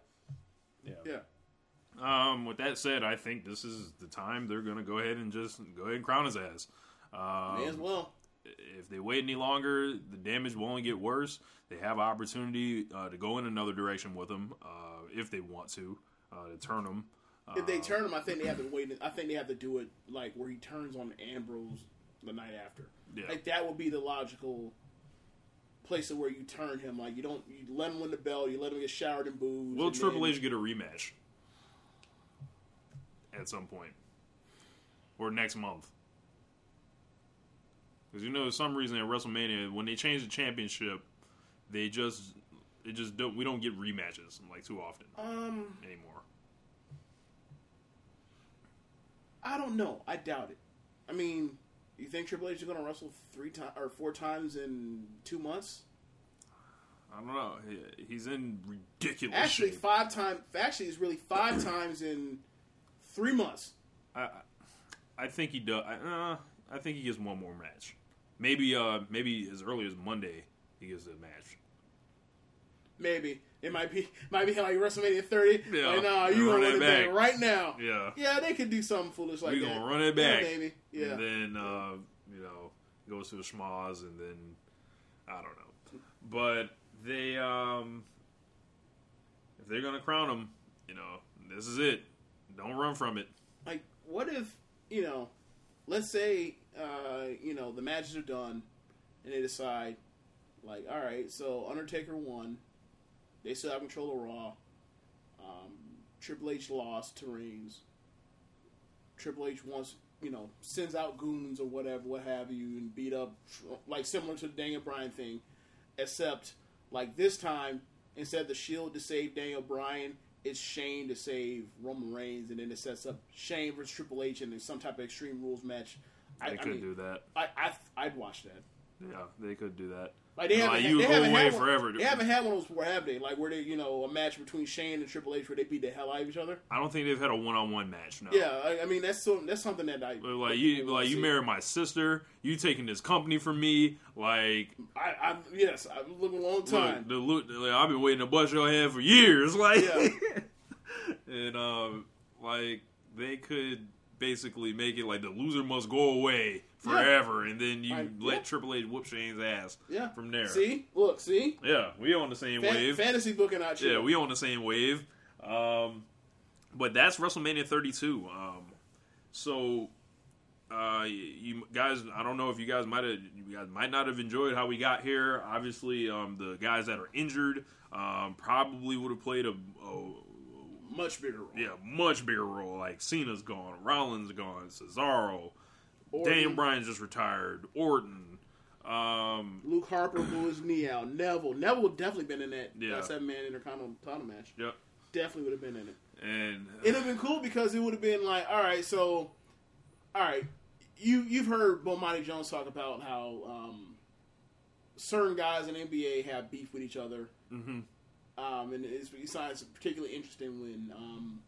Yeah. yeah. Yeah. Um, with that said, I think this is the time they're going to go ahead and just go ahead and crown his ass. Um, May as well. If they wait any longer, the damage will only get worse. They have opportunity uh, to go in another direction with them uh, if they want to, uh, to turn him. If they turn him, I think they have to wait. I think they have to do it like where he turns on Ambrose the night after. Yeah. Like that would be the logical place of where you turn him. Like you don't you let him win the belt. You let him get showered and boos. Will and Triple then- H get a rematch at some point or next month? Because you know, for some reason at WrestleMania, when they change the championship, they just it just don't we don't get rematches like too often Um, anymore. I don't know. I doubt it. I mean, you think Triple H is going to wrestle three times or four times in two months? I don't know. He- He's in ridiculous Actually, shape. five times. Actually, it's really five times in three months. I, I think he does. I, uh, I think he gets one more match. Maybe, uh, maybe as early as Monday he gets a match. Maybe it might be might be like WrestleMania 30. Yeah. Like, nah, you gonna run it back back. right now. Yeah, Yeah, they could do something foolish like we that. gonna run it Yeah, back. maybe. Yeah. and then uh, you know goes to the schmoz, and then I don't know. But they, um, if they're gonna crown him, you know, this is it. Don't run from it. like what if you know let's say uh you know the matches are done and they decide like all right so undertaker won they still have control of raw um, triple h lost to reigns triple h wants you know sends out goons or whatever what have you and beat up like similar to the daniel bryan thing except like this time instead of the shield to save daniel bryan it's Shane to save Roman Reigns, and then it sets up Shane versus Triple H in some type of Extreme Rules match. They I, I could mean, do that. I, I I'd watch that. Yeah, they could do that. Like they haven't, Like, had- they haven't had one, forever. They haven't had one of those before, have they? Like where they, you know, a match between Shane and Triple H where they beat the hell out of each other. I don't think they've had a one-on-one match. No. Yeah, I, I mean that's so, that's something that I like you, like you married my sister. You taking this company from me. Like I, I yes, I've been a long time. Look, the, like, I've been waiting to bust your head for years. Like, Yeah. and um, like they could basically make it like the loser must go away forever, and then you Right, let yeah. Triple H whoop Shane's ass. yeah, from there. See, look, see, Yeah, we on the same Fan- wave. fantasy booking out yeah, we on the same wave. Um, but that's WrestleMania 32. Um, so. Uh, you guys, I don't know if you guys might have, you guys might not have enjoyed how we got here. Obviously, um, the guys that are injured, um, probably would have played a, a much bigger role. yeah, much bigger role. Like Cena's gone, Rollins gone, Cesaro, Orton, Daniel Bryan just retired, Orton. Um, Luke Harper blew his knee out. Neville, Neville would definitely been in that Yeah. that seven man intercontinental match. yep, Definitely would have been in it. and It'd have been cool because it would have been like, all right, so, all right, you you've heard Bomani Jones talk about how um, certain guys in NBA have beef with each other, mhm. Um, and it's, he finds it particularly interesting when. Um,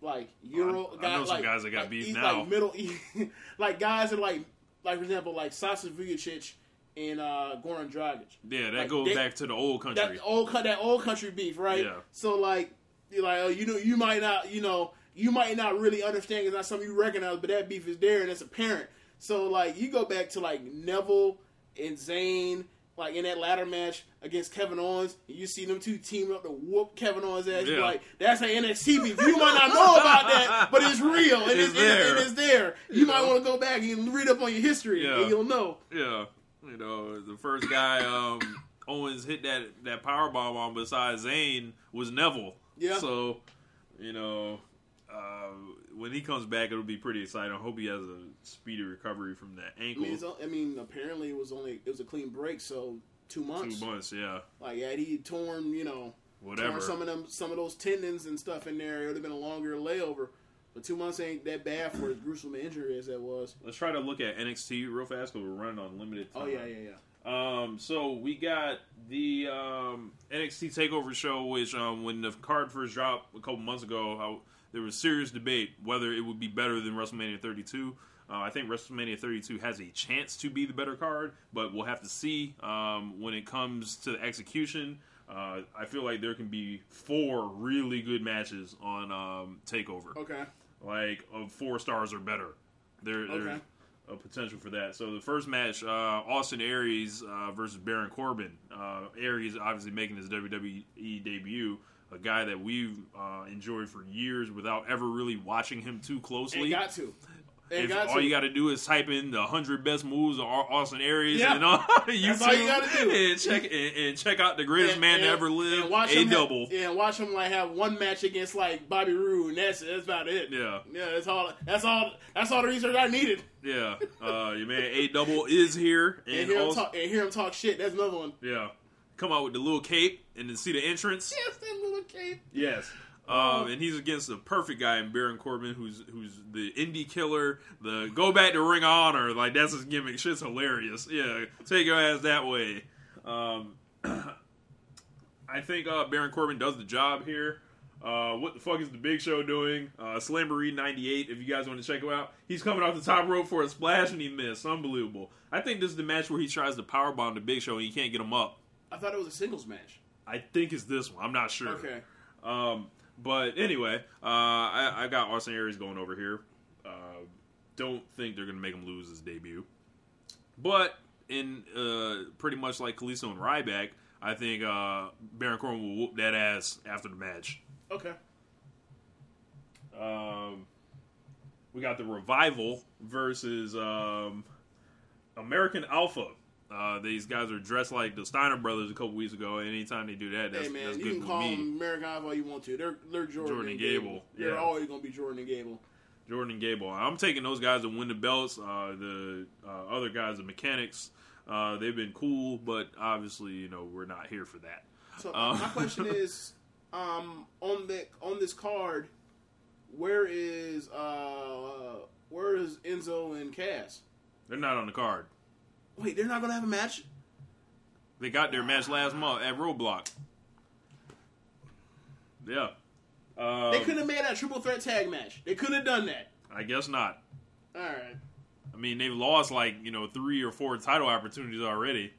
like Euro, I- I know some like, guys that got like, beef now. Like middle, like guys that like, like for example, like Sasha Vujacic and uh, Goran Dragic. yeah, that Like, goes they- back to the old country. that old that old country beef, right? Yeah. So like you're like, oh, you know, you might not, you know, you might not really understand. It's not something you recognize, but that beef is there and it's apparent. So like you go back to like Neville and Zayn like in that ladder match against Kevin Owens, and you see them two team up to whoop Kevin Owens' ass. Yeah. like, that's an NXT beef. You might not know about that, but it's real. and It's it's, there. and it's there. You might want to go back and read up on your history, Yeah. and you'll know. Yeah, you know, the first guy um, Owens hit that that power bomb on besides Zayn was Neville. Yeah. So, you know, uh, when he comes back, it'll be pretty exciting. I hope he has a speedy recovery from that I ankle. mean, I mean, apparently it was only it was a clean break, so two months. Two months, yeah, Like, had he torn, you know, whatever. some of them, some of those tendons and stuff in there, it would have been a longer layover. But two months ain't that bad for as gruesome an injury as that was. Let's try to look at NXT real fast because we're running on limited time. Oh yeah, yeah, yeah. Um, so we got the um, NXT Takeover show, which um, when the card first dropped a couple months ago, how, there was serious debate whether it would be better than WrestleMania 32. Uh, I think WrestleMania 32 has a chance to be the better card, but we'll have to see um, when it comes to the execution. Uh, I feel like there can be four really good matches on um, Takeover Okay. like of four stars or better. There, there's a potential for that. So the first match, uh, Austin Aries uh, versus Baron Corbin. Uh, Aries obviously making his WWE debut, a guy that we've uh, enjoyed for years without ever really watching him too closely. Got to. If got all to. you got to do is type in the hundred best moves of Austin Aries Yeah. and on YouTube, That's all you gotta do. and check and, and check out the greatest And- man to ever live, and watch a him have- double. yeah, and watch him like have one match against like Bobby Roode, and that's that's about it. Yeah. yeah, that's all. That's all. That's all the research I needed. Yeah, uh, your man A double is here, And, and hear him also, talk. And hear him talk shit. That's another one. Yeah. Come out with the little cape and then see the entrance. Yes, that little cape. Yes. Um, and he's against the perfect guy in Baron Corbin, who's who's the indie killer, the go back to Ring of Honor, like that's his gimmick. Shit's hilarious. Yeah, take your ass that way. Um, I think uh, Baron Corbin does the job here. Uh, what the fuck is the Big Show doing? Uh, Slamboree '98. If you guys want to check him out, he's coming off the top rope for a splash and he missed. Unbelievable. I think this is the match where he tries to powerbomb the Big Show and he can't get him up. I thought it was a singles match. I think it's this one. I'm not sure. Okay. Um, but anyway, uh, I, I got Austin Aries going over here. Uh, don't think they're going to make him lose his debut. But in uh, pretty much like Kalisto and Ryback, I think uh, Baron Corbin will whoop that ass after the match. Okay. Um, we got the Revival versus um, American Alpha. Uh, these guys are dressed like the Steiner brothers a couple weeks ago. Anytime they do that, that's, hey man, that's you can call me. them American Idol all you want to. They're they're Jordan, Jordan and Gable, Gable. They're yeah. always gonna be Jordan and Gable. Jordan and Gable. I'm taking those guys to win the belts. Uh, the uh, other guys, the mechanics, uh, they've been cool, but obviously, you know, we're not here for that. So Uh, my question is, um, on the on this card, where is uh where is Enzo and Cass? They're not on the card. Wait, they're not gonna have a match. They got their match last month at Roadblock. Yeah. Um, They could have made that triple threat tag match. They could have done that. I guess not. All right. I mean, they've lost like you know three or four title opportunities already.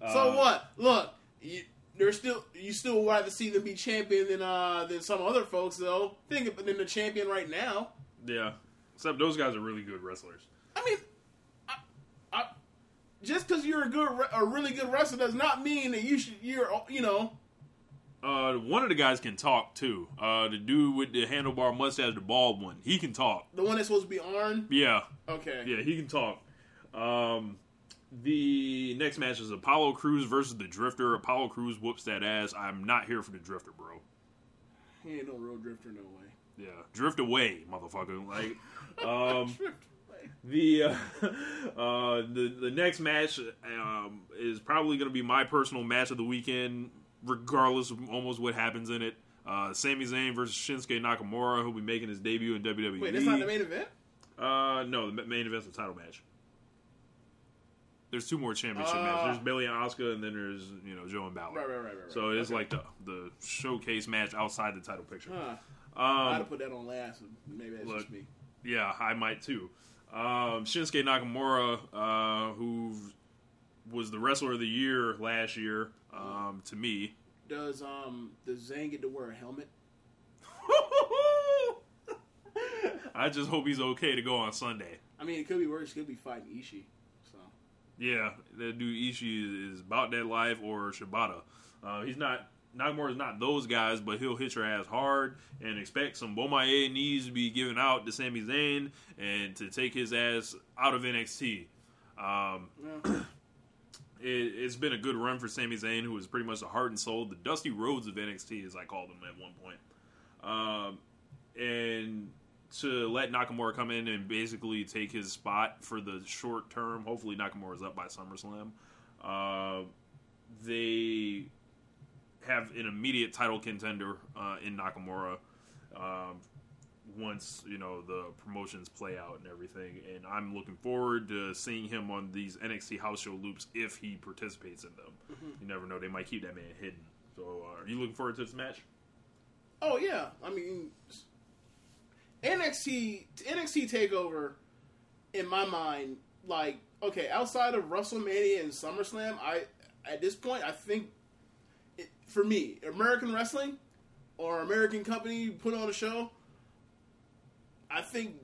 So Uh, what? Look, you, they're still you still would rather see them be champion than uh than some other folks though. Think of than the champion right now. Yeah. Except those guys are really good wrestlers. I mean, just because you're a good a really good wrestler does not mean that you should you're you know Uh, one of the guys can talk too. Uh, the dude with the handlebar mustache, the bald one, he can talk. the one that's supposed to be Arn. Yeah, Okay. yeah, he can talk. Um, the next match is Apollo Crews versus the Drifter. Apollo Crews whoops that ass. I'm not here for the Drifter, bro. He ain't no real drifter, no way. Yeah, drift away, motherfucker. Like, um, Drift. The uh, uh, the the next match um, is probably going to be my personal match of the weekend, regardless of almost what happens in it. Uh, Sami Zayn versus Shinsuke Nakamura, who'll be making his debut in WWE. Wait, that's not the main event. Uh, no, the ma- main event's the title match. There's two more championship Ah. matches. There's Bayley and Asuka, and then there's you know Joe and Balor. Right, right, right, right. right. So it's Okay. like the the showcase match outside the title picture. Huh. I'd Um, have put that on last. Maybe that's look, just me. yeah, I might too. Um, Shinsuke Nakamura, uh, who was the wrestler of the year last year, um, to me. Does um does Zayn get to wear a helmet? I just hope he's okay to go on Sunday. I mean, it could be worse. He could be fighting Ishii. So Yeah, that dude Ishii is about that life or Shibata. Uh, he's not. Nakamura is not those guys, but he'll hit your ass hard and expect some Bomaye knees to be given out to Sami Zayn and to take his ass out of NXT. Um, it, it's been a good run for Sami Zayn, who is pretty much the heart and soul, the Dusty Rhodes of NXT, as I called him at one point. Um, and to let Nakamura come in and basically take his spot for the short term. Hopefully, Nakamura is up by SummerSlam. Uh, they have an immediate title contender uh, in Nakamura. Um, once you know the promotions play out and everything, and I'm looking forward to seeing him on these NXT house show loops if he participates in them. You never know; they might keep that man hidden. So, uh, are you looking forward to this match? Oh yeah, I mean NXT NXT Takeover, in my mind, like okay, outside of WrestleMania and SummerSlam, I at this point I think for me American wrestling or American company put on a show. I think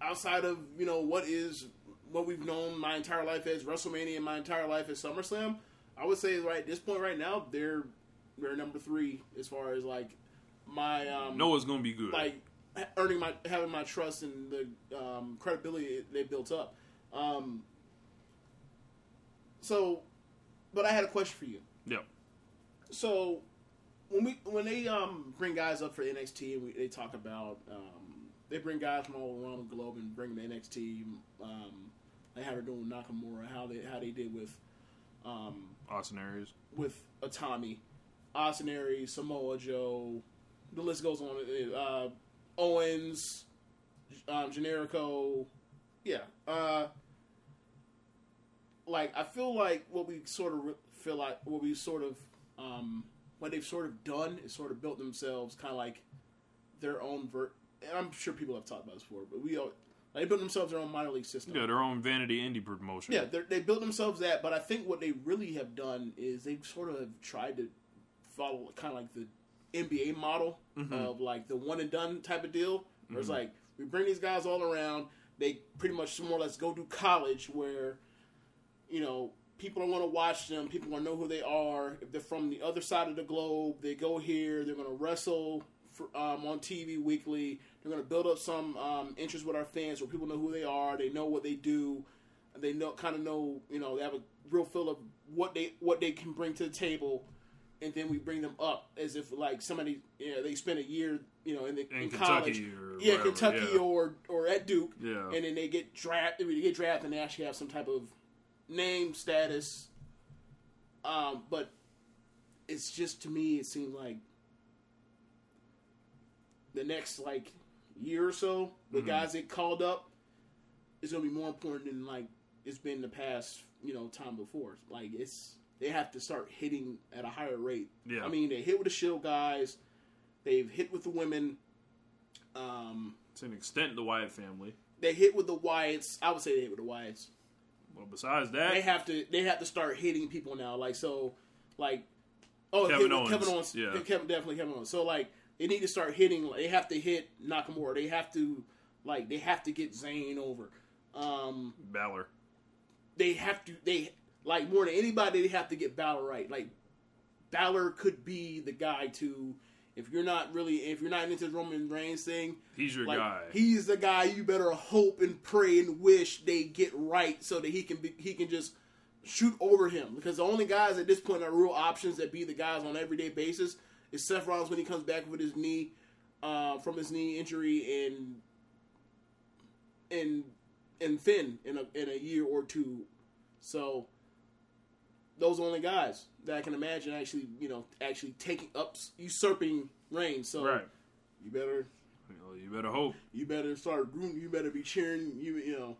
outside of you know what is what we've known my entire life as WrestleMania and my entire life as SummerSlam, I would say right at this point right now they're they're number three as far as like my um Noah's gonna be good. like earning my having my trust and the um, credibility they built up. Um, so, but I had a question for you. yep. So, when we when they um, bring guys up for NXT and we, they talk about um, they bring guys from all around the globe and bring them to NXT. Um, like how they're doing Nakamura, how they how they did with um, Austin Aries. with Itami, Austin Aries, Samoa Joe, the list goes on. Uh, Owens, um, Generico, yeah. Uh, like I feel like what we sort of feel like what we sort of um, what they've sort of done is sort of built themselves kind of like their own. And I'm sure people have talked about this before, but we all, they built themselves their own minor league system. Yeah, their own vanity indie promotion. Yeah, they're- built themselves that, but I think what they really have done is they've sort of tried to follow kind of like the NBA model of like the one and done type of deal. Where it's like we bring these guys all around, they pretty much more or less go to college where, you know, people are going to watch them, people want to know who they are. If they're from the other side of the globe, they go here, they're going to wrestle for, um, on TV weekly. They're going to build up some um, interest with our fans where people know who they are, they know what they do they know kind of know you know they have a real feel of what they what they can bring to the table and then we bring them up as if like somebody you know, they spend a year you know in, the, In in, Kentucky college or yeah wherever, Kentucky yeah. or or at Duke Yeah. and then they get drafted they get drafted and they actually have some type of name status um but it's just to me it seems like the next like year or so the Mm-hmm. guys that called up is to be more important than like it's been the past you know time before. Like it's they have to start hitting at a higher rate. Yeah. I mean they hit with the shield guys, they've hit with the women, um, To an extent, the Wyatt family. they hit with the Wyatts. I would say they hit with the Wyatts. Well, besides that, They have to they have to start hitting people now. Like so, like oh Kevin Owens. Kevin Owens, Yeah. Kevin, definitely Kevin Owens. So like they need to start hitting. They have to hit Nakamura. They have to like they have to get Zayn over. Um, Balor. they have to they like more than anybody they have to get Balor right. Like Balor could be the guy to if you're not really if you're not into the Roman Reigns thing, He's your like guy. he's the guy you better hope and pray and wish they get right so that he can be he can just shoot over him because the only guys at this point are real options that be the guys on an everyday basis is Seth Rollins when he comes back with his knee uh, from his knee injury and and and Finn in a in a year or two. So those only guys that I can imagine actually you know actually taking up usurping reigns. So right. you better Well, you better hope. you better start rooting. You better be cheering. You you know,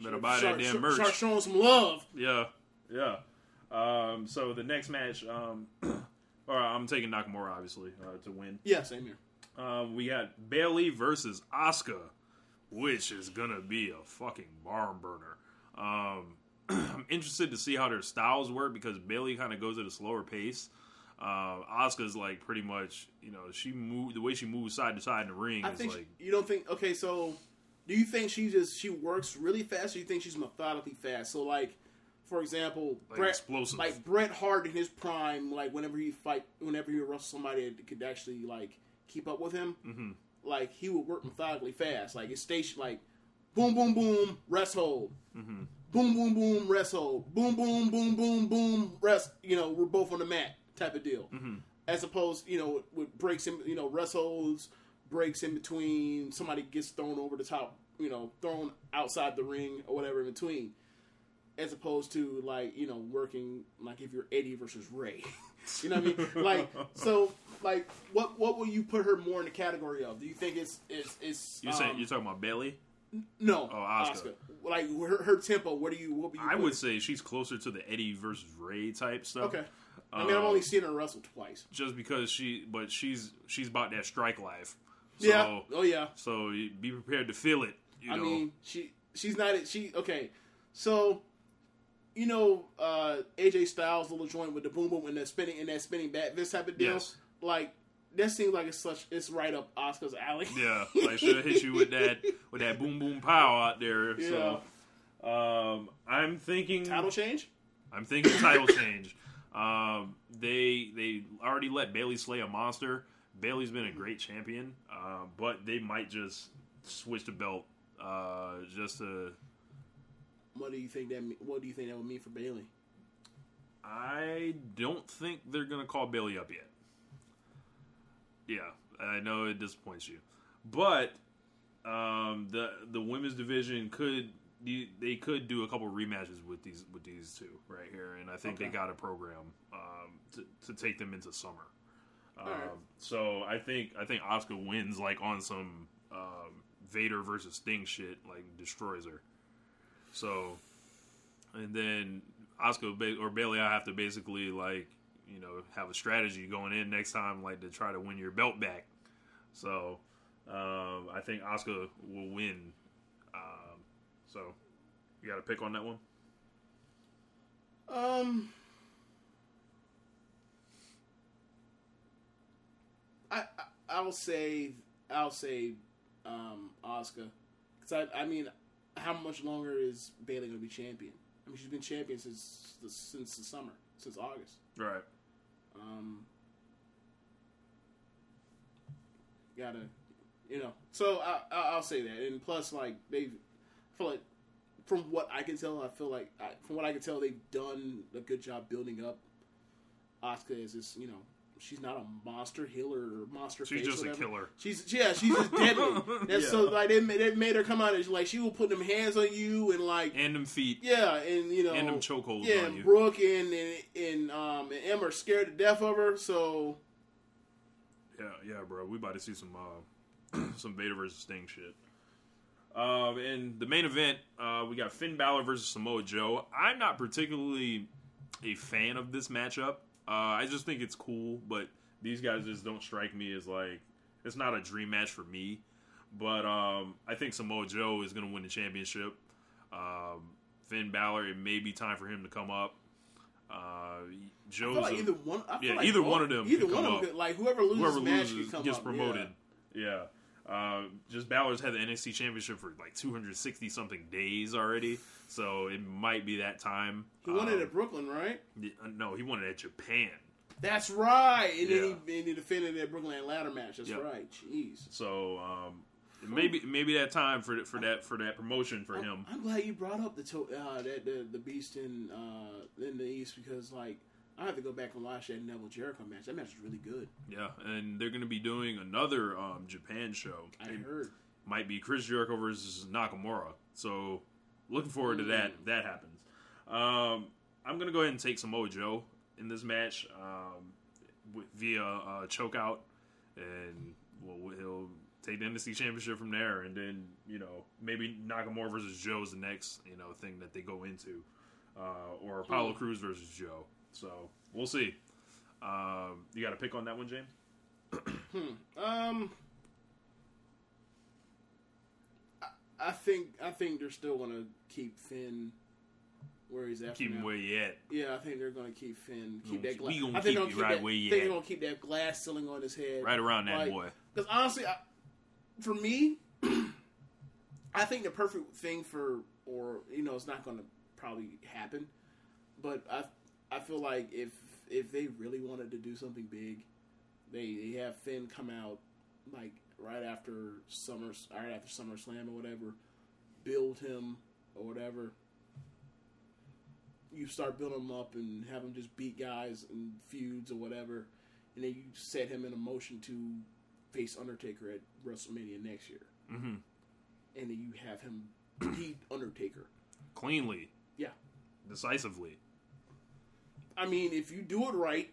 Better buy that damn start- merch. Start showing some love. Yeah, yeah. Um, so the next match, um, or I'm taking Nakamura obviously uh, to win. Yeah, same here. Um, we got Bayley versus Asuka, which is gonna be a fucking barn burner. Um, I'm interested to see how their styles work because Bayley kind of goes at a slower pace. Uh, Asuka's like pretty much, you know, she move the way she moves side to side in the ring I is think like you don't think. Okay, so do you think she just she works really fast, or you think she's methodically fast? So like, for example, Like Bret, explosive. like Bret Hart in his prime, like whenever he fight, whenever he wrestle somebody that could actually like keep up with him, Mm-hmm. like he would work methodically fast. Like his station, like boom, boom, boom, rest hold, Mm-hmm. Boom, boom, boom, wrestle, boom, boom, boom, boom, boom, rest. You know, we're both on the mat type of deal. Mm-hmm. As opposed, you know, with breaks in, you know, wrestles, breaks in between. Somebody gets thrown over the top, you know, thrown outside the ring or whatever in between as opposed to like you know working like if you're Eddie versus Ray. you know what I mean? Like so, like what what will you put her more in the category of? Do you think it's it's it's You um, say you're talking about Bailey? No Oh. Asuka. Like her, her tempo. What do you what would you? I put would say she's closer to the Eddie versus Ray type stuff. okay. I mean, I've Um, only seen her wrestle twice. Just because she, but she's she's about that strike life. So, yeah. Oh yeah. So be prepared to feel it. You I know. mean, she she's not she okay. So you know, uh AJ Styles little joint with the boom boom and that spinning and that spinning back this type of deal. Yes. Like that seems like it's such it's right up Asuka's alley. yeah, like should have hit you with that with that boom boom pow out there. Yeah. So um, I'm thinking Title change? I'm thinking title change. Um, they they already let Bayley slay a monster. Bayley's been a great champion, uh, but they might just switch the belt uh, just to. What do you think that? What do you think that would mean for Bayley? I don't think they're gonna call Bayley up yet. Yeah, I know it disappoints you, but um, the the women's division could they could do a couple rematches with these with these two right here, and I think Okay. they got a program um, to to take them into summer. Um, Alright. So I think I think Asuka wins like on some um, Vader versus Sting shit, like destroys her. So, and then Asuka ba- or Bayley, I have to basically like you know have a strategy going in next time, like to try to win your belt back. So, um, I think Asuka will win. Um, so, you got a pick on that one? Um, I, I I'll say I'll say um Asuka because I I mean how much longer is Bayley going to be champion? I mean she's been champion since the, since the summer since August. Right. Um, gotta, you know. So I, I, I'll say that, and plus, like they, feel like from what I can tell, I feel like I, from what I can tell, they've done a good job building up Asuka as this, you know. She's not a monster healer or monster. She's just a killer. She's yeah, she's just deadly. That's Yeah. so like they made her come out and like she will put them hands on you and like And them feet. yeah, and you know, And them chokeholds Yeah, on and you. Brooke and and and, um, and Emma are scared to death of her. So Yeah, yeah, bro. We about to see some uh, some Vader versus Sting shit. Um, in the main event, uh, we got Finn Balor versus Samoa Joe. I'm not particularly a fan of this matchup. Uh, I just think it's cool, but these guys just don't strike me as like it's not a dream match for me. But um, I think Samoa Joe is going to win the championship. Um, Finn Balor, it may be time for him to come up. Uh, Joe's like either one. I feel Yeah, like either one of them Either one of them, could, like whoever loses whoever match loses could come gets up, promoted. Yeah. Uh, just Balor's had the NXT championship for like 260 something days already, so it might be that time. He won it Um, at Brooklyn, right? uh, no, he won it at Japan. That's right. And Yeah. then he, and he defended that Brooklyn ladder match. That's Yep. right. Jeez. So um, maybe maybe that time for for that for that promotion for him. I'm glad you brought up the to- uh, that the, the Beast in uh, in the East because like I have to go back and watch that Neville Jericho match. That match is really good. Yeah, and they're going to be doing another um, Japan show. I It heard. might be Chris Jericho versus Nakamura. So looking forward to that. if That happens. Um, I'm gonna go ahead and take Samoa Joe in this match um, with, via uh, choke out, and well, he'll take the NXT Championship from there, and then you know maybe Nakamura versus Joe is the next you know thing that they go into, uh, or Apollo Hmm. Crews versus Joe. So we'll see. Um, you got a pick on that one, James? Um, I, think I think they're still gonna keep Finn where he's at. Keep him where you at. Yeah, I think they're gonna keep Finn. Keep We that glass. gonna I think keep right that, where think at. they're gonna keep that glass ceiling on his head. Right around that Like, boy. Because honestly, I, for me, I think the perfect thing for, or you know, it's not going to probably happen, but I I feel like if if they really wanted to do something big, they they have Finn come out like right after summer right after SummerSlam or whatever, build him or whatever. You start building him up and have him just beat guys and feuds or whatever, and then you set him in a motion to face Undertaker at WrestleMania next year, hmm and then you have him beat Undertaker. Cleanly, Yeah, decisively. I mean, if you do it right,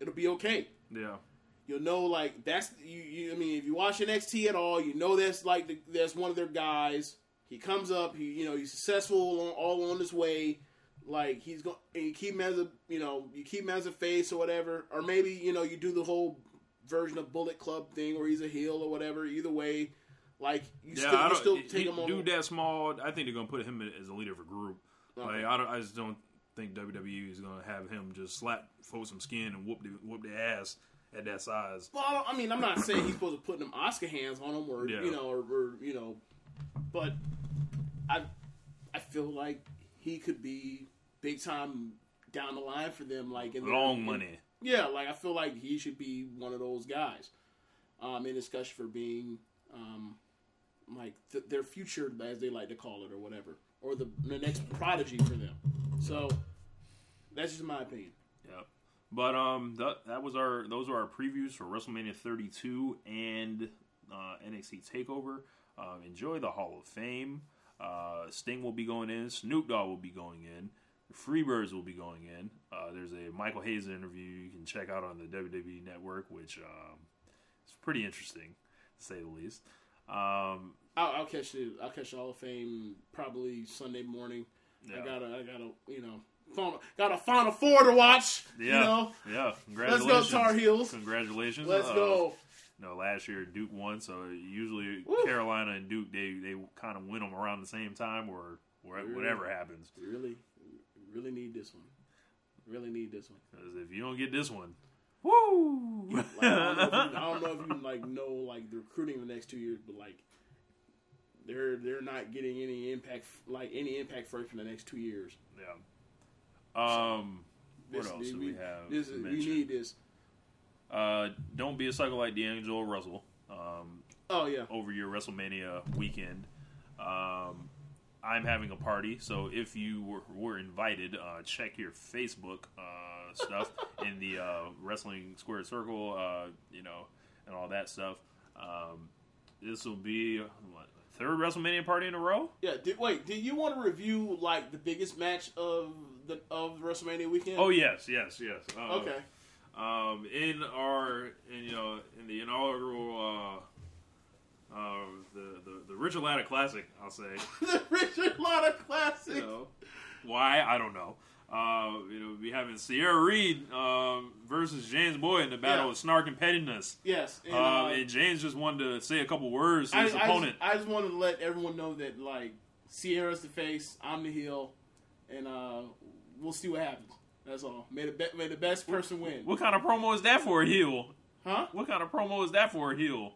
it'll be okay. Yeah. You'll know like that's you, you. I mean, if you watch NXT at all, you know that's like the, that's one of their guys. He comes up, he you know he's successful on, all on his way. Like he's going, and you keep him as a you know you keep him as a face or whatever, or maybe you know you do the whole version of Bullet Club thing where he's a heel or whatever. Either way, like you Yeah, still, you still take him on. dude that small. I think they're gonna put him as a leader of a group. Okay. Like I, don't, I just don't think WWE is gonna have him just slap folks some skin and whoop the, whoop their ass at that size. Well, I mean, I'm not saying he's supposed to put them Asuka hands on him, or Yeah. you know, or, or you know, but I, I feel like he could be big time down the line for them, like in their- Long in- money. Yeah, like I feel like he should be one of those guys, um, in discussion for being, um, like th- their future, as they like to call it, or whatever, or the the next prodigy for them. So that's just my opinion. Yep. But um, that, that was our those are our previews for WrestleMania 32 and uh, NXT Takeover. Um, enjoy the Hall of Fame. Uh, Sting will be going in. Snoop Dogg will be going in. Freebirds will be going in. Uh, there's a Michael Hayes interview you can check out on the WWE Network, which um, is pretty interesting to say the least. Um, I'll, I'll catch the I'll catch the Hall of Fame probably Sunday morning. Yeah. I gotta I gotta you know got a Final Four to watch. yeah, You know, yeah. let's Congratulations, go Tar Heels. Congratulations. Let's Uh, go. No, last year Duke won, so usually Woo. Carolina and Duke they they kind of win them around the same time, or, or Really? whatever happens. Really really need this one. Really need this one. Because if you don't get this one, woo! Like, I, don't know if you, I don't know if you like know like the recruiting the next two years, but like they're they're not getting any impact like any impact first for the next two years. yeah. Um, what This- else do we have? This is, we need this. Uh, don't be a sucker like D'Angelo Russell. Um, Oh yeah. over your WrestleMania weekend. Um, I'm having a party, so if you were, were invited, uh, check your Facebook uh, stuff in the uh, Wrestling Square Circle, uh, you know, and all that stuff. Um, this will be what, third WrestleMania party in a row. Yeah. Did, wait, did you want to review like the biggest match of the of WrestleMania weekend? Oh yes, yes, yes. Uh, okay. Um, in our, in, you know, in the inaugural, uh, uh, the, the the Richard Latta Classic, I'll say. the Richard Latta Classic. you know, why I don't know. Uh, you know, we having Sierra Reed um, versus James Boyd in the battle Yeah. of snark and pettiness. Yes. And, Um, uh, and James just wanted to say a couple words to I, his I opponent. Just, I just wanted to let everyone know that like Sierra's the face, I'm the heel, and uh, we'll see what happens. That's all. May the be- may the best person win. what kind of promo is that for a heel? Huh? What kind of promo is that for a heel?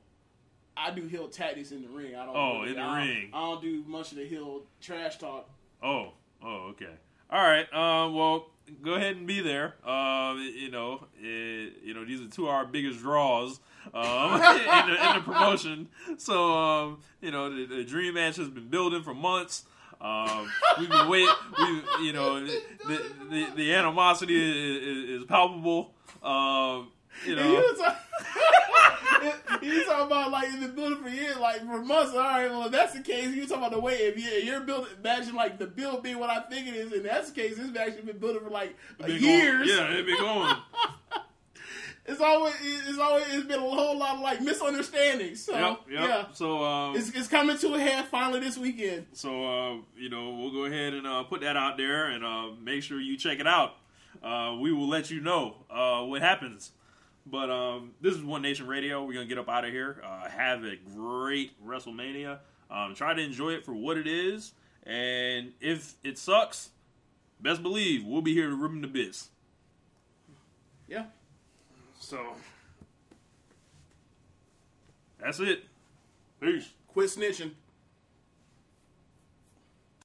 I do heel tactics in the ring. I don't. Oh, in the I ring. I don't do much of the heel trash talk. Oh, oh, okay. All right. Um, well, go ahead and be there. Um, you know, it, you know, these are two of our biggest draws um, in, the, in the promotion. So, um, you know, the, the dream match has been building for months. Um, we've been waiting. We, you know, the the, the animosity is, is, is palpable. Um, you you know, was talking, you talking about like in the building for years, like for months. All right, well if that's the case, you talking about the way if you, you're building, imagine like the build being what I think it is, and that's the case. This has been building for like years. Going, yeah, it's been going. It's always it's always it's been a whole lot of like misunderstandings. So yep, yep. yeah, So, um, it's, it's coming to a head finally this weekend. So uh, you know, we'll go ahead and uh, put that out there, and uh, make sure you check it out. Uh, we will let you know uh, what happens. But um, this is One Nation Radio. We're gonna get up out of here. Uh, have a great WrestleMania. Um, try to enjoy it for what it is, and if it sucks, best believe we'll be here to rip 'em to bits. Yeah. So that's it. Peace. Quit snitching.